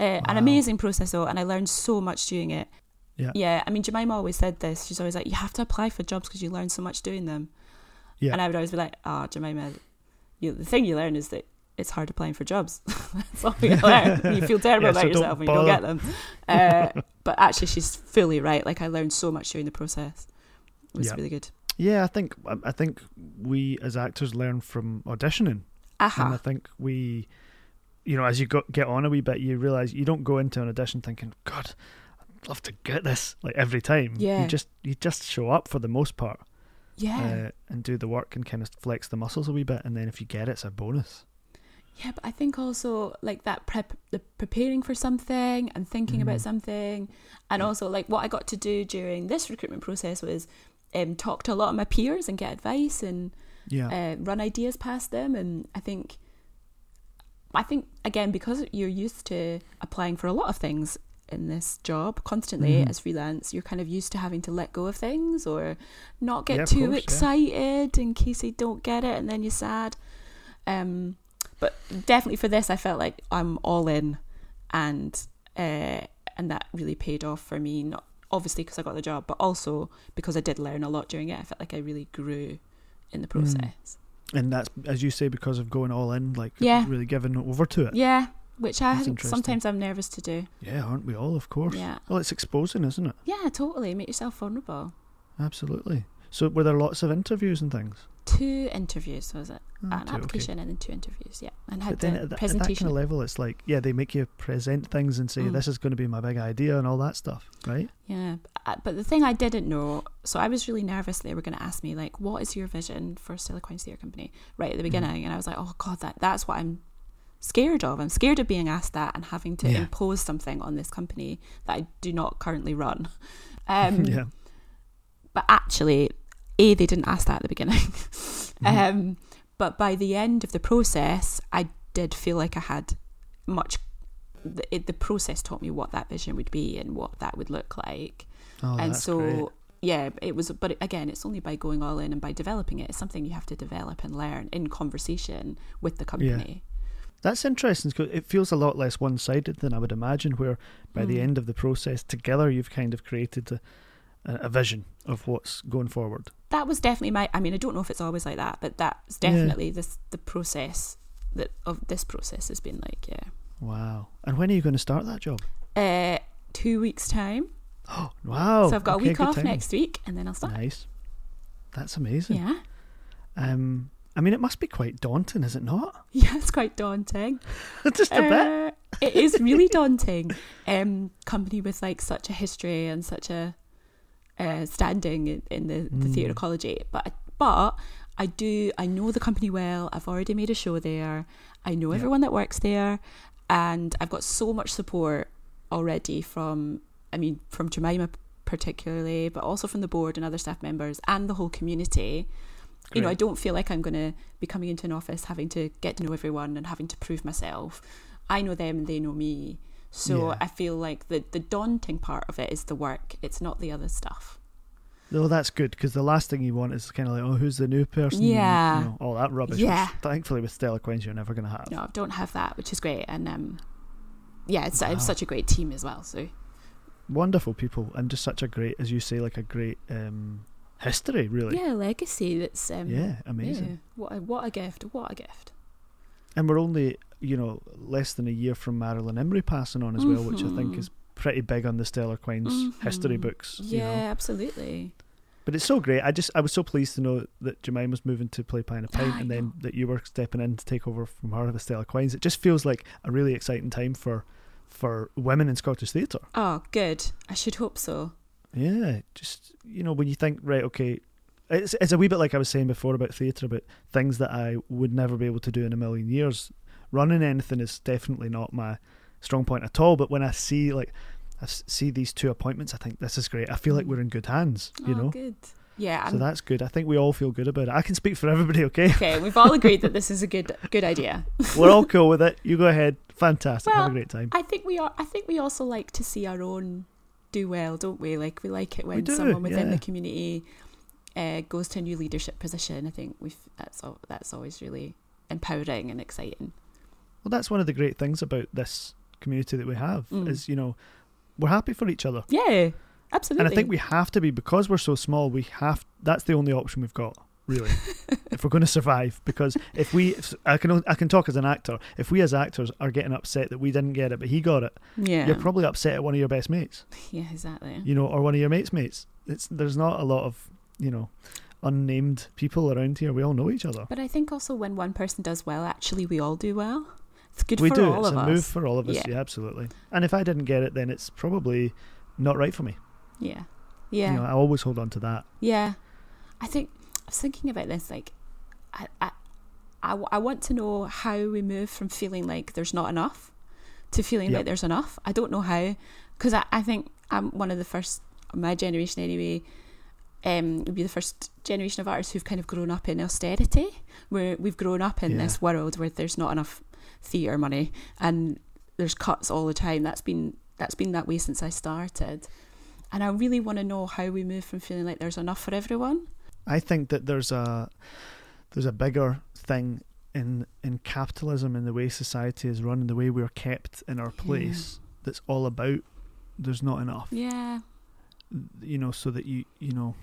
Uh, An amazing process though, and I learned so much doing it. Yeah. Yeah, I mean, Jemima always said this. She's always like, you have to apply for jobs because you learn so much doing them. Yeah. And I would always be like, oh, Jemima, you, the thing you learn is that it's hard applying for jobs. [LAUGHS] That's all you learn. You feel terrible Yeah, about so yourself when you don't get them. Uh, but actually, she's fully right. Like, I learned so much during the process. It was Yeah. really good. Yeah, I think I- I think we as actors learn from auditioning, and I think we, you know, as you go, get on a wee bit, you realize you don't go into an audition thinking, "God, I'd love to get this," like every time. Yeah. you just you just show up for the most part, Yeah. uh, and do the work and kind of flex the muscles a wee bit, and then if you get it, it's a bonus. Yeah, but I think also like that prep, the preparing for something and thinking about Mhm. something, and also like what I got to do during this recruitment process was um, talk to a lot of my peers and get advice and Yeah, uh, run ideas past them. And I think, I think again because you're used to applying for a lot of things in this job constantly Mhm. as freelance, you're kind of used to having to let go of things or not get Yeah, too course, yeah. excited in case you don't get it and then you're sad. Um, but definitely for this, I felt like I'm all in, and uh, and that really paid off for me. Not obviously because I got the job, but also because I did learn a lot during it. I felt like I really grew in the mm. process. And that's as you say because of going all in, like Yeah. really giving over to it. Yeah, which I That's think interesting. sometimes I'm nervous to do. Yeah, aren't we all? Of course. Yeah, Well, it's exposing, isn't it? yeah, totally. Make yourself vulnerable. Absolutely. So, were there lots of interviews and things? Two interviews was it? Oh, An okay, okay. application and then two interviews. Yeah, and had But then the at, that- at that presentation. kind of level, it's like, yeah, they make you present things and say, Mm. this is going to be my big idea and all that stuff, right? Yeah, uh, but the thing I didn't know, so I was really nervous they were going to ask me like, "What is your vision for silicon Theatre Company?" Right at the beginning, and I was like, "Oh God, that that's what I'm scared of. I'm scared of being asked that and having to Yeah. impose something on this company that I do not currently run." [LAUGHS] Um, [LAUGHS] yeah. But actually, a they didn't ask that at the beginning, [LAUGHS] Mm-hmm. um, but by the end of the process, I did feel like I had much. The, it, the process taught me what that vision would be and what that would look like Oh, and so great. yeah it was but again it's only by going all in and by developing it it's something you have to develop and learn in conversation with the company That's interesting because it feels a lot less one sided than I would imagine, where by the Mm. end of the process, together you've kind of created a, a vision of what's going forward. that was definitely my i mean i don't know if it's always like that but that's Yeah. definitely this the process that of this process has been like yeah Wow. And when are you going to start that job? uh two weeks time Oh, [GASPS] wow. so i've got Okay, a week off timing. next week and then i'll start Nice. That's amazing. yeah Um, I mean, it must be quite daunting, is it not? [LAUGHS] yeah it's quite daunting [LAUGHS] Just a bit. Uh, it is really daunting. [LAUGHS] Um, company with like such a history and such a uh, standing in, in the, the Mm. theatre ecology, but but I do I know the company well. I've already made a show there. I know everyone that works there, and I've got so much support already from I mean from Jemima particularly, but also from the board and other staff members and the whole community. You know, I don't feel like I'm going to be coming into an office having to get to know everyone and having to prove myself. I know them and they know me. So Yeah. I feel like the, the daunting part of it is the work. It's not the other stuff. No, that's good because the last thing you want is kind of like, oh, who's the new person? and, Yeah. you know, all that rubbish. Yeah. Thankfully, with Stellar Quines, you're never going to have. No, I don't have that, which is great. And um, yeah, it's, Wow. it's such a great team as well. So Wonderful people and just such a great, as you say, like a great um, history, really. yeah, legacy. That's um, Yeah, amazing. yeah, what a, what a gift! What a gift! And we're only, you know, less than a year from Marilyn Imrie passing on as well, which I think Mhm. is pretty big on the Stellar Quines history Mhm. books. Yeah, You know? absolutely. But it's so great. I just I was so pleased to know that Jemima's moving to play in a Pint, I and then that you were stepping in to take over from her with Stellar Quines. It just feels like a really exciting time for for women in Scottish theatre. Oh, good. I should hope so. Yeah, just you know when you think right, okay, it's it's a wee bit like I was saying before about theatre, about things that I would never be able to do in a million years. Running anything is definitely not my strong point at all. But when I see like I see these two appointments, I think this is great. I feel like Mm. we're in good hands, you oh, know. good. Yeah, So I'm, that's good. I think we all feel good about it. I can speak for everybody, okay? [LAUGHS] okay. We've all agreed that this is a good good idea. [LAUGHS] We're all cool with it. You go ahead. Fantastic. Have a great time. I think we are. I think we also like to see our own do well, don't we? Like we like it when do, someone within yeah. the community uh, goes to a new leadership position. I think we've that's al- that's always really empowering and exciting. Well, that's one of the great things about this community that we have Mm. is you know we're happy for each other. Yeah, absolutely. And I think we have to be because we're so small. We have that's the only option we've got, really, [LAUGHS] if we're going to survive. Because if we, if, I can, I can talk as an actor. If we as actors are getting upset that we didn't get it, but he got it, yeah, you're probably upset at one of your best mates, [LAUGHS] yeah, exactly. you know, or one of your mates' mates. It's there's not a lot of you know unnamed people around here. We all know each other. But I think also when one person does well, actually we all do well. It's good we for do. all it's of a move for all of us. Yeah. Yeah. absolutely. And if I didn't get it, then it's probably not right for me. Yeah, yeah. You know, I always hold on to that. Yeah, I think I was thinking about this. Like, I, I, I want to know how we move from feeling like there's not enough to feeling Yep. like there's enough. I don't know how, because I, I think I'm one of the first, my generation anyway. Um, would be the first generation of artists who've kind of grown up in austerity, where we've grown up in Yeah. this world where there's not enough theatre money and there's cuts all the time. That's been that's been that way since I started, and I really want to know how we move from feeling like there's enough for everyone. I think that there's a there's a bigger thing in in capitalism and the way society is run and the way we're kept in our place that's all about there's not enough Yeah. you know so that you you know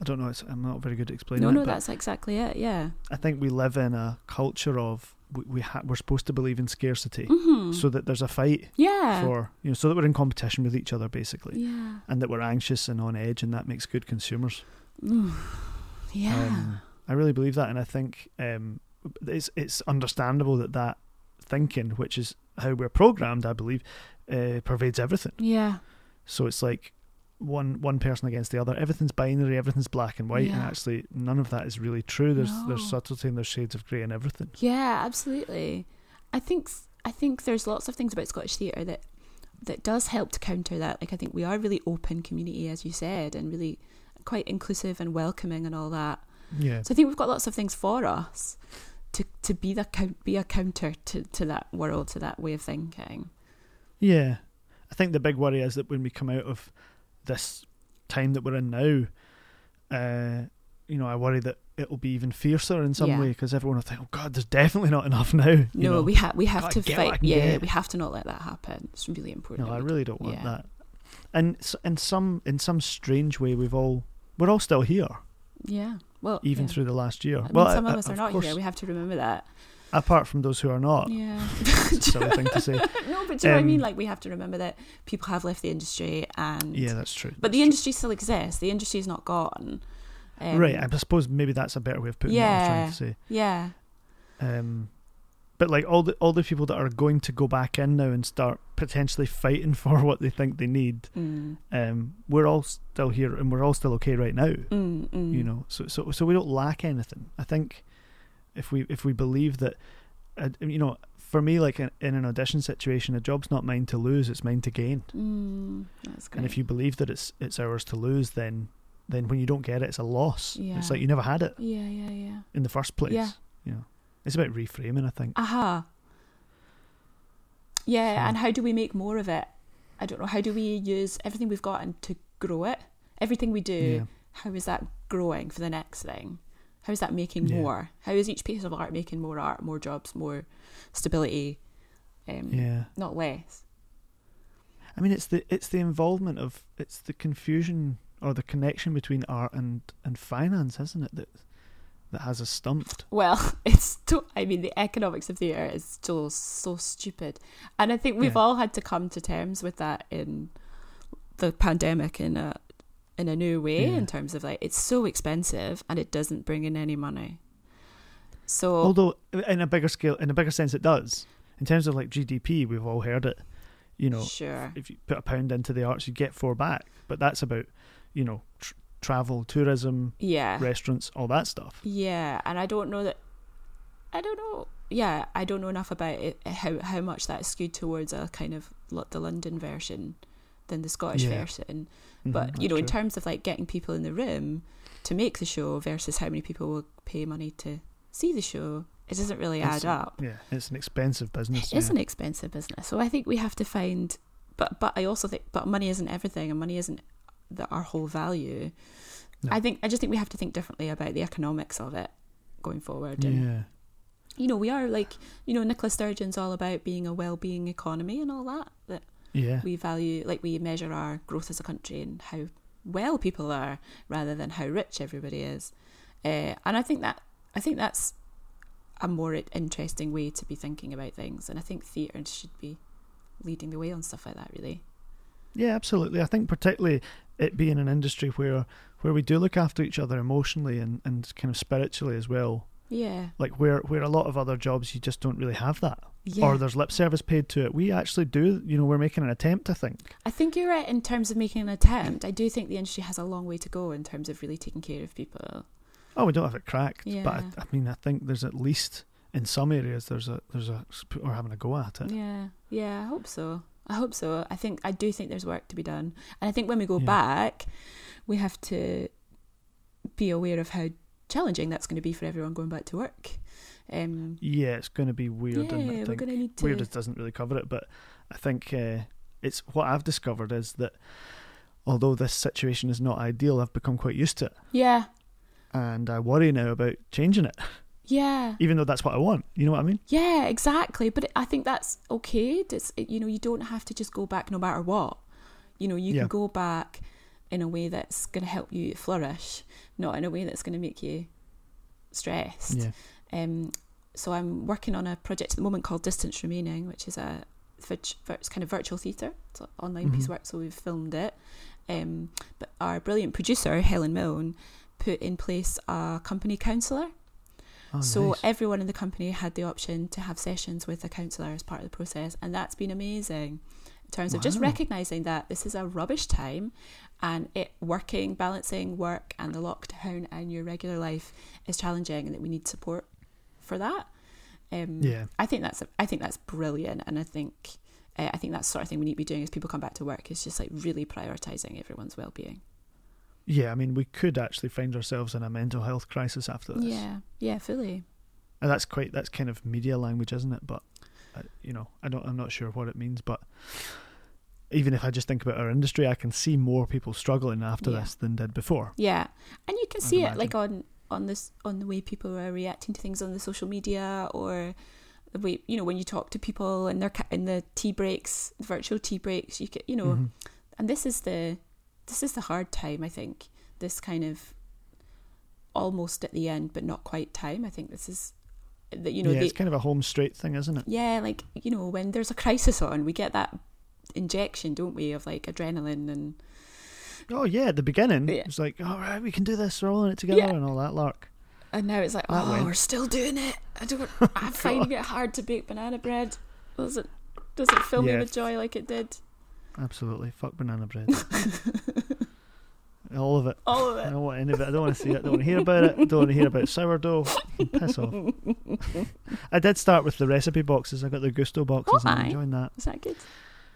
I don't know it's, I'm not very good at explaining No, no, that's exactly it. Yeah. I think we live in a culture of we, we ha- we're supposed to believe in scarcity hmm so that there's a fight yeah. for you know so that we're in competition with each other basically yeah. and that we're anxious and on edge and that makes good consumers. Yeah. Um, I really believe that, and I think um, it's it's understandable that that thinking, which is how we're programmed, I believe, uh, pervades everything. yeah. So it's like one one person against the other. Everything's binary. Everything's black and white, and actually none of that is really true. There's there's subtlety and there's shades of grey in everything. Yeah, absolutely. I think I think there's lots of things about Scottish theatre that that does help to counter that. Like I think we are a really open community, as you said, and really quite inclusive and welcoming and all that. Yeah, So I think we've got lots of things for us to to be the be a counter to to that world, to that way of thinking. yeah. I think the big worry is that when we come out of this time that we're in now, uh, you know, I worry that it will be even fiercer in some Yeah. way because everyone will think, "Oh God, there's definitely not enough now." you No, know? we have we have to get what I fight. Yeah, get. we have to not let that happen. It's really important. No, I really don't want yeah. that. And in some in some strange way, we've all we're all still here, Yeah. Well, even yeah. through the last year. I mean, well, some I- of us I- are not course, here. We have to remember that. Apart from those who are not. Yeah. It's a silly thing to say. [LAUGHS] no, but do you know what I mean? Um, Like we have to remember that people have left the industry, and Yeah, that's true. but that's the true. industry still exists. The industry is not gone. Um, right, I suppose maybe that's a better way of putting what I was trying to say. Yeah. Um, but like all the all the people that are going to go back in now and start potentially fighting [LAUGHS] for what they think they need, Mm, um, we're all still here and we're all still okay right now. mm, mm. you know so so so we don't lack anything i think if we if we believe that uh, you know for me like in, in an audition situation a job's not mine to lose it's mine to gain Mm, that's great. and if you believe that it's it's ours to lose then then when you don't get it it's a loss Yeah. it's like you never had it yeah, yeah, yeah. in the first place Yeah. you know it's about reframing i think Aha. Yeah, So- and how do we make more of it? I don't know. How do we use everything we've got and to grow it? Everything we do, yeah how is that growing for the next thing? How is that making Yeah. more? How is each piece of art making more art, more jobs, more stability? Um, yeah Not less. i mean it's the it's the involvement of it's the confusion or the connection between art and and finance isn't it that that has us stumped Well, [LAUGHS] it's. To, I mean, the economics of the theatre is still so stupid, and I think we've Yeah. all had to come to terms with that in the pandemic in a in a new way. Yeah. In terms of like, it's so expensive and it doesn't bring in any money. So Although in a bigger scale, in a bigger sense, it does. In terms of like GDP, we've all heard it. You know, sure, if you put a pound into the arts, you get four back. But that's about, you know, tr- travel, tourism, yeah, restaurants, all that stuff. yeah, and I don't know that. I don't know. Yeah, I don't know enough about it. How how much that is skewed towards a kind of the London version than the Scottish Yeah. version. Mhm, But you that's know, in terms of like getting people in the room to make the show versus how many people will pay money to see the show, it doesn't really It's- add up. yeah, it's an expensive business. It is yeah. an expensive business, so I think we have to find. But but I also think, but money isn't everything, and money isn't the, our whole value. No. I think I just think we have to think differently about the economics of it going forward. And Yeah, you know, we are like you know, Nicola Sturgeon's all about being a well-being economy and all that. That yeah, we value like we measure our growth as a country and how well people are rather than how rich everybody is uh, and i think that i think that's a more interesting way to be thinking about things and i think theatre should be leading the way on stuff like that really yeah. Absolutely. I think particularly it being an industry where where we do look after each other emotionally and, and kind of spiritually as well. Yeah Like where where a lot of other jobs you just don't really have that. yeah or there's lip service paid to it. We actually do, you know, we're making an attempt, I think. i think you're right in terms of making an attempt i do think the industry has a long way to go in terms of really taking care of people Oh, we don't have it cracked, but I, I mean, I think there's at least in some areas there's a there's a or having a go at it. Yeah, yeah, I hope so. I hope so. I think I do think there's work to be done, and I think when we go Yeah. back, we have to be aware of how challenging that's going to be for everyone going back to work. Um, Yeah, it's going to be weird, yeah, and I we're going to need to. weird doesn't really cover it, but I think uh, it's what I've discovered is that although this situation is not ideal, I've become quite used to it, Yeah, and I worry now about changing it. Yeah. even though that's what I want. You know what I mean? Yeah, exactly. But I think that's okay. It's, you know, you don't have to just go back no matter what. You know, you Yeah. can go back in a way that's going to help you flourish, not in a way that's going to make you stressed. Yeah. Um, so I'm working on a project at the moment called Distance Remaining, which is a it's kind of virtual theatre. It's an online piece Mhm. of work, so we've filmed it. Um, but our brilliant producer Helen Milne put in place a company counsellor. Oh, So nice. everyone in the company had the option to have sessions with a counsellor as part of the process, and that's been amazing terms of just recognizing that this is a rubbish time, and it working, balancing work and the lockdown and your regular life is challenging, and that we need support for that. Um, Yeah. I think that's I think that's brilliant, and I think uh, I think that's sort of thing we need to be doing as people come back to work. Is just like really prioritizing everyone's well being. yeah, I mean, we could actually find ourselves in a mental health crisis after this. Yeah, yeah, fully. And that's quite that's kind of media language, isn't it? But you know, I don't. I'm not sure what it means, but even if I just think about our industry, I can see more people struggling after Yeah. this than did before. Yeah, and you can I'd see it like on on this on the way people are reacting to things on the social media or the way you know when you talk to people in their ca- in the tea breaks, the virtual tea breaks. You can you know, Mhm. and this is the this is the hard time. I think this kind of almost at the end but not quite time. I think this is that you know yeah, they, it's kind of a home straight thing, isn't it? yeah, like you know when there's a crisis on, we get that injection, don't we, of like adrenaline and Oh yeah, at the beginning Yeah. it's like, all right, we can do this, we're all in it together, Yeah. and all that lark. And now it's like, That oh, went. we're still doing it. I don't. [LAUGHS] I'm finding it hard to bake banana bread. Does it? Does it fill me with joy like it did? Absolutely, fuck banana bread. [LAUGHS] all of it. All of it. I don't want any of it. I don't want to see it. I don't want to hear about it. I don't want to hear about sourdough. Piss off. [LAUGHS] I did start with the recipe boxes. I got the Gousto boxes, Oh, and I'm enjoying that. Is that good?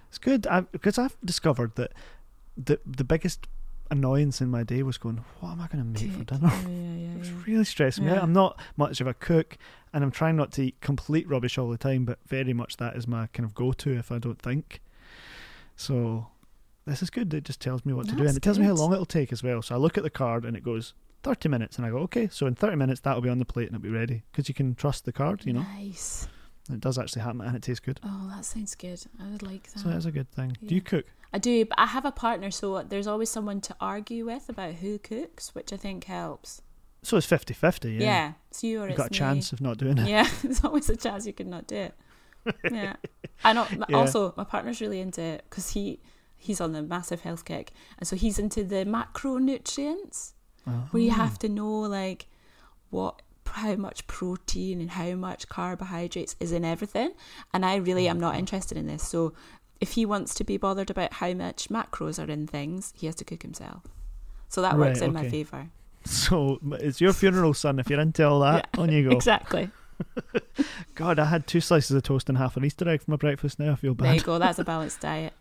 It's good I, because I've discovered that the the biggest annoyance in my day was going, what am I going to make for dinner? Yeah, yeah, yeah. It was really stressing me out. I'm not much of a cook, and I'm trying not to eat complete rubbish all the time, but very much that is my kind of go-to if I don't think. So this is good. It just tells me what to do, and it tells me how long it'll take as well. So I look at the card, and it goes 30 minutes, and I go, okay, so in 30 minutes that'll be on the plate and it'll be ready because you can trust the card, you know. Nice. And it does actually happen, and it tastes good. Oh, that sounds good. I would like that. So that's a good thing. Do you cook? I do, but I have a partner, so there's always someone to argue with about who cooks, which I think helps. So it's 50-50, yeah. Yeah, it's you or You've it's got a me. chance of not doing it. Yeah, [LAUGHS] there's always a chance you could not do it. Yeah, I know. [LAUGHS] Yeah. Also, my partner's really into it because he he's on the massive health kick, and so he's into the macronutrients. Uh-huh. Where you have to know like what how much protein and how much carbohydrates is in everything. And i really am not mm-hmm. interested in this. So if he wants to be bothered about how much macros are in things he has to cook himself. So that works Right, in my favor. So it's your funeral, son. If you're into all that, Yeah, on you go. exactly. [LAUGHS] God, I had two slices of toast and half an Easter egg for my breakfast. Now I feel bad. there you go that's a balanced diet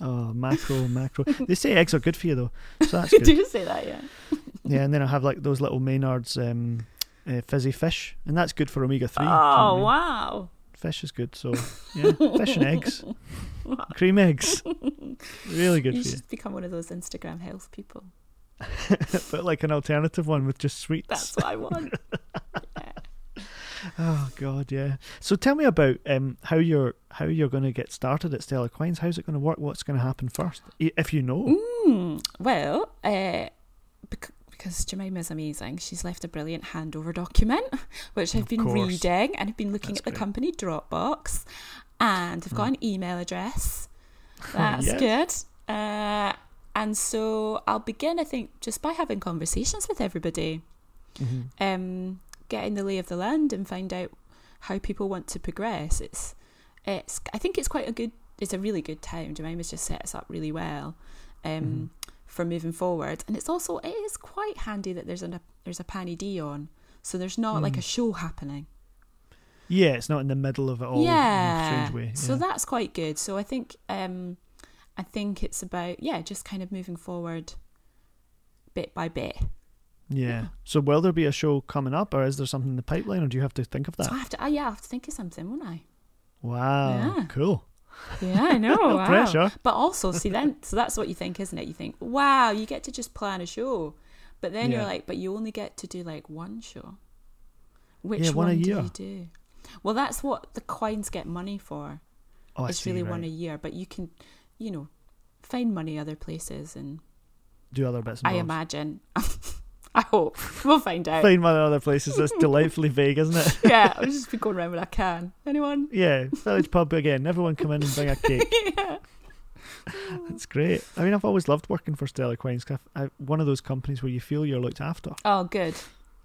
Oh, macro, macro. They say eggs are good for you though, so that's [LAUGHS] do good. you say that yeah [LAUGHS] Yeah, and then I have like those little Maynard's um, uh, fizzy fish, and that's good for omega three. oh wow Fish is good. So yeah, fish and eggs, [LAUGHS] cream eggs, really good you for you. become one of those instagram health people but like an alternative one with just sweets. that's what i want. Oh God, yeah. So tell me about um, how you're how you're going to get started at Stellar Quines. How's it going to work? What's going to happen first, if you know? Mm, well, uh, bec- because Jemima's amazing, she's left a brilliant handover document, [LAUGHS] which I've Of been course. reading and I've been looking That's at the great. company Dropbox, and I've got Mm. an email address. [LAUGHS] That's Yes. good. Uh, and so I'll begin, I think, just by having conversations with everybody, hmm um, get in the lay of the land and find out how people want to progress. It's, it's. I think it's quite a good. It's a really good time. Jemima's just set us up really well. Um, Mhm. for moving forward. And it's also it is quite handy that there's a there's a Panny D on, so there's not like Mm. a show happening. Yeah, it's not in the middle of it all. in a yeah, strange way. so that's quite good. So I think um, I think it's about yeah, just kind of moving forward, bit by bit. Yeah. So will there be a show coming up, or is there something in the pipeline, or do you have to think of that? So I have to, ah, yeah, I have to think of something, won't I? Wow, Yeah. cool. Yeah, I [LAUGHS] know. No wow. pressure. But also, see, then, so that's what you think, isn't it? You think, wow, you get to just plan a show. But then Yeah. you're like, but you only get to do like one show. Which Yeah, one one do you do? Well, that's what the coins get money for. Oh, I it's see. really right. one a year, but you can, you know, find money other places, and Do other bits. And I imagine. [LAUGHS] I hope we'll find out. Find one in other places. That's [LAUGHS] delightfully vague, isn't it? [LAUGHS] yeah, I'll just be going around when I can. Anyone? Yeah, village pub again. Everyone come in and bring a [LAUGHS] cake. yeah. It's great. I mean, I've always loved working for Stellar Quines. 'cause I, I, one of those companies where you feel you're looked after. Oh, good.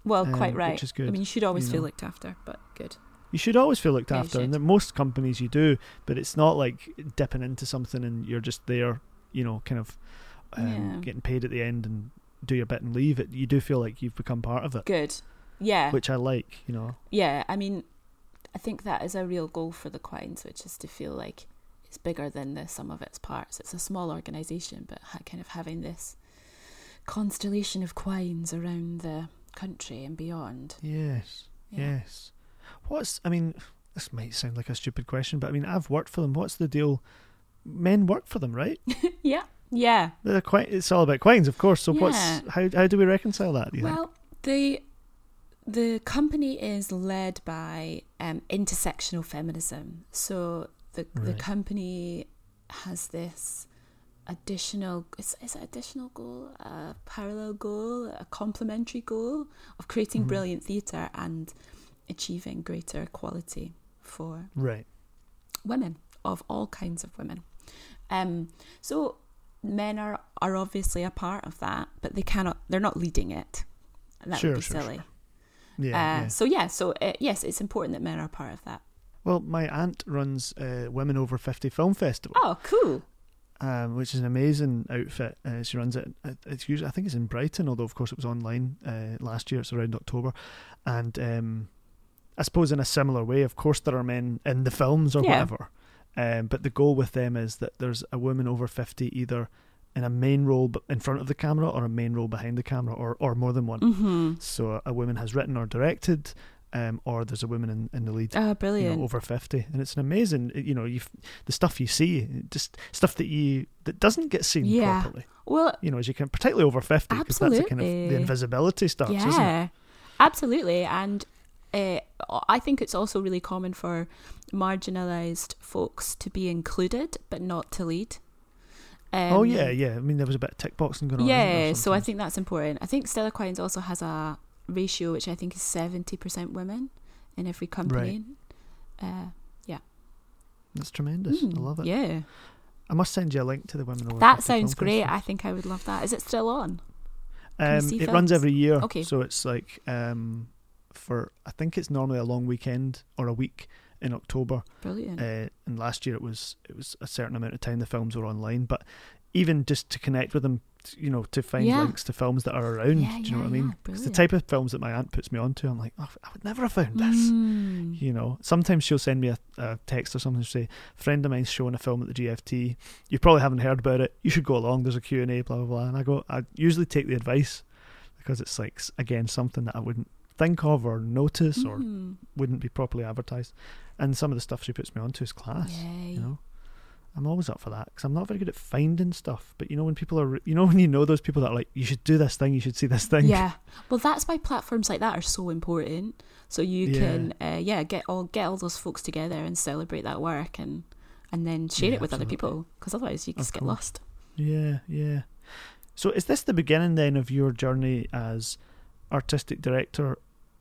Well, Um, quite which right. is good, I mean, you should always you feel know. looked after, but good. You should always feel looked Yeah, after, and most companies you do, but it's not like dipping into something and you're just there, you know, kind of um, Yeah. getting paid at the end and do your bit and leave. It you do feel like you've become part of it, Good. Yeah. which I like. You know, yeah. I mean, I think that is a real goal for the Quines, which is to feel like it's bigger than the sum of its parts. It's a small organisation, but kind of having this constellation of Quines around the country and beyond. yes, Yeah. yes. What's I mean, this might sound like a stupid question, but I mean, I've worked for them. What's the deal? Men work for them, right? [LAUGHS] yeah. Yeah. They're quite. It's all about Quines, of course. So what's Yeah. how how do we reconcile that? Do you think? Well, the the company is led by um, intersectional feminism. So the the Right. company has this additional is, is it additional goal, a parallel goal, a complementary goal of creating Mhm. brilliant theatre and achieving greater equality for Right. women of all kinds of women. Um, so men are are obviously a part of that, but they cannot. They're not leading it. That Sure, would be sure, silly. Yeah. uh, yeah. So yeah. So uh, yes, it's important that men are part of that. Well, my aunt runs uh, Women Over 50 Film Festival, Oh, cool. um, which is an amazing outfit. Uh, she runs it. it- It's usually, I think it's in Brighton, although of course it was online uh, last year. It's around October, and um, I suppose in a similar way, of course there are men in the films or Yeah. whatever, um, but the goal with them is that there's a woman over 50 either in a main role but in front of the camera or a main role behind the camera or or more than one. Mm-hmm. So a woman has written or directed. Um, or there's a woman in, in the lead Oh, you brilliant. know, over 50 and it's an amazing you know you the stuff you see just stuff that you that doesn't get seen Yeah. properly well, you know as you can particularly over 50 because that's the kind of the invisibility starts isn't it yeah, absolutely. And uh, I think it's also really common for marginalised folks to be included but not to lead. Um, oh yeah yeah i mean there was a bit of tick boxing going on yeah, so I think that's important. I think Stellar Quines also has a ratio which I think is seventy percent women in every company. Uh, yeah, that's tremendous i mm, love it Yeah, i must send you a link to the women that sounds great. I think I would love that. Is it still on? Um, it runs every year Okay. so it's like um for i think it's normally a long weekend or a week in october. Brilliant. uh, and last year it was it was a certain amount of time the films were online but even just to connect with them you know to find Yeah. links to films that are around Yeah, do you know yeah, what i mean? it's the type of films that my aunt puts me onto i'm like oh, i would never have found this. Mm. you know sometimes she'll send me a, a text or something to say friend of mine's showing a film at the gft you probably haven't heard about it. You should go along. There's a q&a blah blah blah. And i go i usually take the advice because it's like again something that i wouldn't think of or notice or Mm. wouldn't be properly advertised and some of the stuff she puts me onto is class Yay. you know i'm always up for that because i'm not very good at finding stuff but you know when people are you know [LAUGHS] when you know those people that are like you should do this thing you should see this thing Yeah. Well, that's why platforms like that are so important. So you Yeah. can, uh, yeah, get all get all those folks together and celebrate that work and and then share Yeah, it with other people. Because otherwise, you just get lost. yeah yeah so is this the beginning then of your journey as artistic director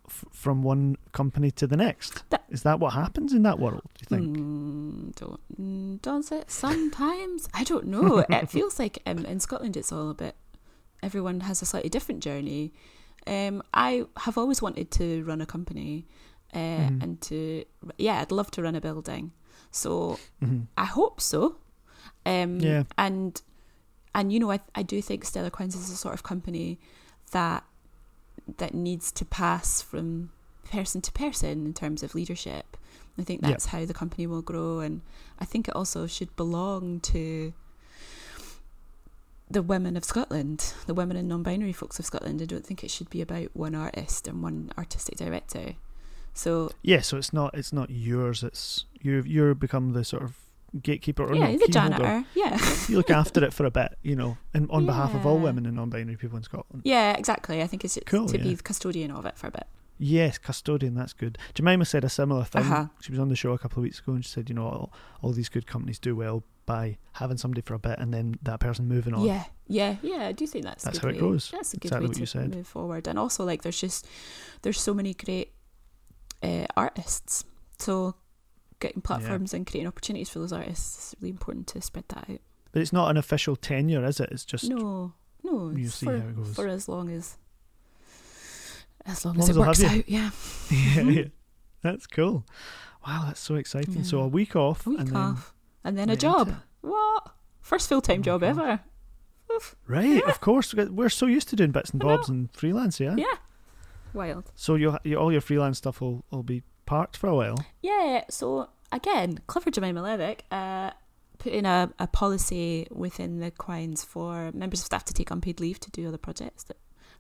f- from one company to the next That- is that what happens in that world do you think Mm, don't mm, does it sometimes? I don't know. [LAUGHS] it feels like um, in Scotland it's all a bit. Everyone has a slightly different journey. Um, I have always wanted to run a company, uh, Mhm. and to yeah, I'd love to run a building. So Mhm. I hope so. Um, Yeah. And and you know, I I do think Stellar Quines is a sort of company that that needs to pass from person to person in terms of leadership. I think that's how the company will grow, and I think it also should belong to the women of Scotland, the women and non-binary folks of Scotland. I don't think it should be about one artist and one artistic director. So yeah so it's not it's not yours it's you you're become the sort of gatekeeper or yeah, no, the key holder. janitor. Yeah. [LAUGHS] you look after it for a bit you know and on behalf of all women and non-binary people in scotland Yeah, exactly. I think it's Cool, to be the custodian of it for a bit. Yes, custodian. That's good. Jemima said a similar thing. Uh-huh. She was on the show a couple of weeks ago, and she said, you know, all, all these good companies do well by having somebody for a bit and then that person moving on. Yeah, yeah, yeah. I do think that's That's good how it way. goes. That's a good Exactly way what to you said. move forward. And also, like, there's just there's so many great uh, artists. So getting platforms and creating opportunities for those artists is really important to spread that out. But it's not an official tenure, is it? It's just no, no, you see for, how it goes. for as long as as long Long as as it works out. Yeah, [LAUGHS] yeah, Mhm. yeah. That's cool. Wow, that's so exciting. So a week off a week and then off, and then a job. What? First full time Oh job God. ever. Oof. Right, Yeah. of course. We're so used to doing bits and bobs and freelance, yeah. Yeah. Wild. So you you all your freelance stuff will, will be parked for a while. Yeah, so again, clever Jemima Levick uh, put in a, a policy within the Quines for members of staff to take unpaid leave to do other projects that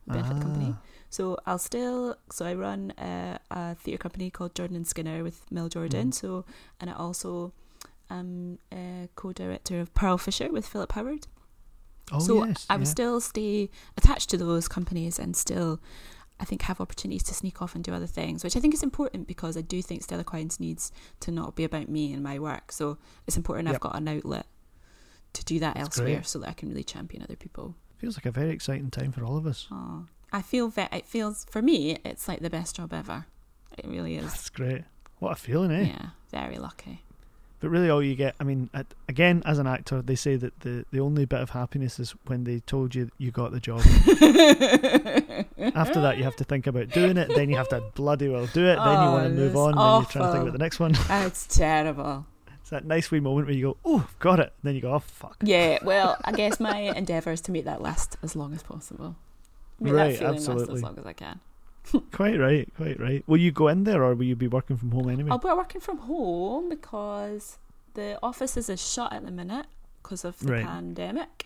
benefit the company. Ah, So I'll still, so I run a, a theatre company called Jordan and Skinner with Mel Jordan. Mhm. So, and I also am a co-director of Pearl Fisher with Philip Howard. Oh so yes, I would yeah. still stay attached to those companies and still, I think, have opportunities to sneak off and do other things, which I think is important because I do think Stellar Quines needs to not be about me and my work. So it's important Yep. I've got an outlet to do that That's elsewhere great. so that I can really champion other people. Feels like a very exciting time for all of us. Oh, I feel ve- it feels for me it's like the best job ever. It really is. That's great. What a feeling, eh? Yeah, very lucky. But really, all you get, I mean, again, as an actor, they say that the, the only bit of happiness is when they told you you got the job. [LAUGHS] After that, you have to think about doing it, then you have to bloody well do it, then you Oh, want to move on, then you're trying to think about the next one. [LAUGHS] It's terrible. It's that nice wee moment where you go, oh, got it. Then you go, oh, fuck. Yeah, [LAUGHS] well, I guess my endeavour is to make that last as long as possible. Make Right, that feeling last absolutely. as long as I can. [LAUGHS] Quite right, quite right. Will you go in there or will you be working from home anyway? I'll be working from home because the offices is shut at the minute because of the Right. pandemic.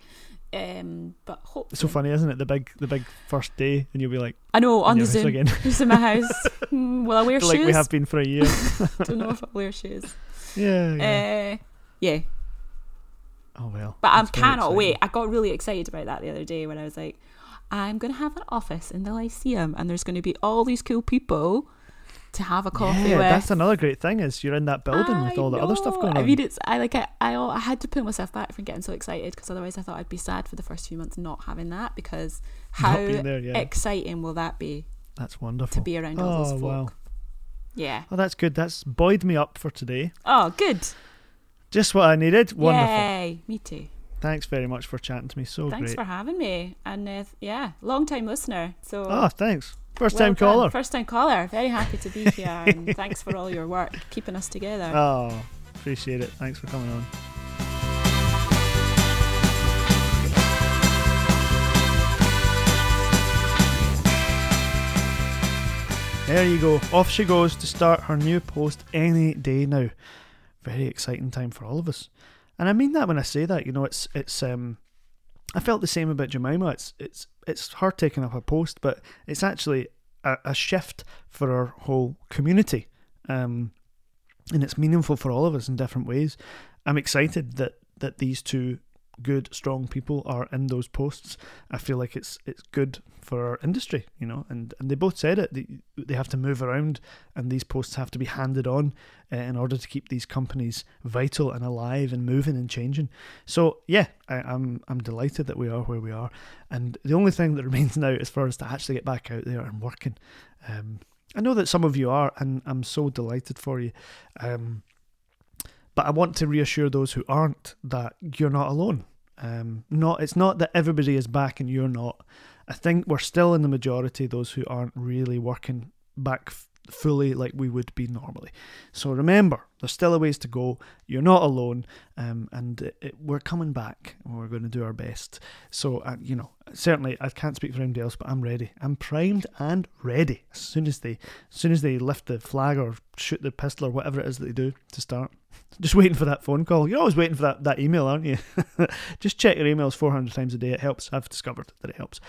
Um, but hopefully, It's so funny, isn't it? The big, the big first day, and you'll be like, I know on the Zoom, again, just in my house. [LAUGHS] Hmm, Will I wear shoes? like we have been for a year. [LAUGHS] Don't know if I'll wear shoes. yeah. yeah. Uh, yeah, oh well. but I cannot wait. I got really excited about that the other day when I was like, I'm going to have an office in the Lyceum, and there's going to be all these cool people to have a coffee yeah, with. that's another great thing is you're in that building with I all the other stuff going on. I mean, it's I like I I, I had to pull myself back from getting so excited because otherwise I thought I'd be sad for the first few months not having that because how there, yeah. exciting will that be that's wonderful. to be around all oh those folk? wow. Yeah. Oh, that's good. That's buoyed me up for today. Oh, good. Just what I needed. Wonderful. Yay. Me too. Thanks very much for chatting to me. So Thanks great. for having me. And uh, yeah, long time listener. So Oh, thanks. First well time done. caller. First time caller. Very happy to be [LAUGHS] here. and thanks for all your work keeping us together. Oh, appreciate it. Thanks for coming on. There you go. Off she goes to start her new post any day now. Very exciting time for all of us. And I mean that when I say that, you know, it's it's um I felt the same about Jemima. It's it's it's her taking up a post, but it's actually a, a shift for our whole community. Um and it's meaningful for all of us in different ways. I'm excited that that these two good, strong people are in those posts. I feel like it's it's good for our industry, you know. And and they both said it. They, they have to move around, and these posts have to be handed on uh, in order to keep these companies vital and alive and moving and changing. So yeah, I, I'm I'm delighted that we are where we are. And the only thing that [LAUGHS] remains now is for us to actually get back out there and working. Um, I know that some of you are, and I'm so delighted for you. Um, but I want to reassure those who aren't that you're not alone. Um, not it's not that everybody is back and you're not. I think we're still in the majority those who aren't really working back fully like we would be normally. So remember, there's still a ways to go. You're not alone, um, and it, it, we're coming back, and we're going to do our best. So uh, you know, certainly I can't speak for anybody else, but I'm ready. I'm primed and ready as soon as they, as soon as they lift the flag or shoot the pistol or whatever it is that they do to start. [LAUGHS] Just waiting for that phone call. You're always waiting for that, that email, aren't you? [LAUGHS] Just check your emails 400 times a day. It helps. I've discovered that it helps.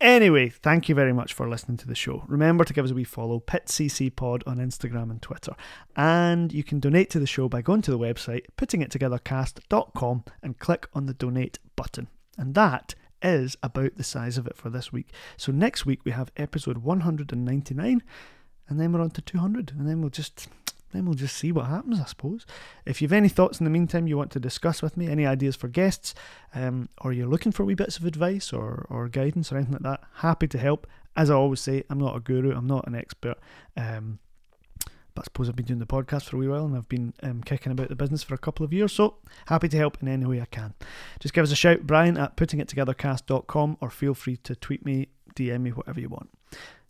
Anyway, thank you very much for listening to the show. Remember to give us a wee follow, PitCC Pod on Instagram and Twitter. And you can donate to the show by going to the website, puttingittogethercast.com, and click on the donate button. And that is about the size of it for this week. So next week we have episode 199, and then we're on to 200, and then we'll just then we'll just see what happens, I suppose. If you've any thoughts in the meantime you want to discuss with me, any ideas for guests, um, or you're looking for wee bits of advice or, or guidance or anything like that, happy to help. As I always say, I'm not a guru, I'm not an expert. Um, but I suppose I've been doing the podcast for a wee while and I've been um, kicking about the business for a couple of years, so happy to help in any way I can. Just give us a shout, Brian at puttingittogethercast.com, or feel free to tweet me, DM me, whatever you want.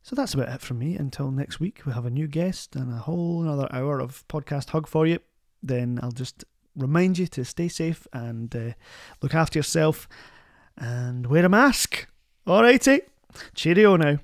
So that's about it from me. Until next week, we have a new guest and a whole another hour of podcast hug for you. Then I'll just remind you to stay safe and uh, look after yourself and wear a mask. Alrighty. Cheerio now.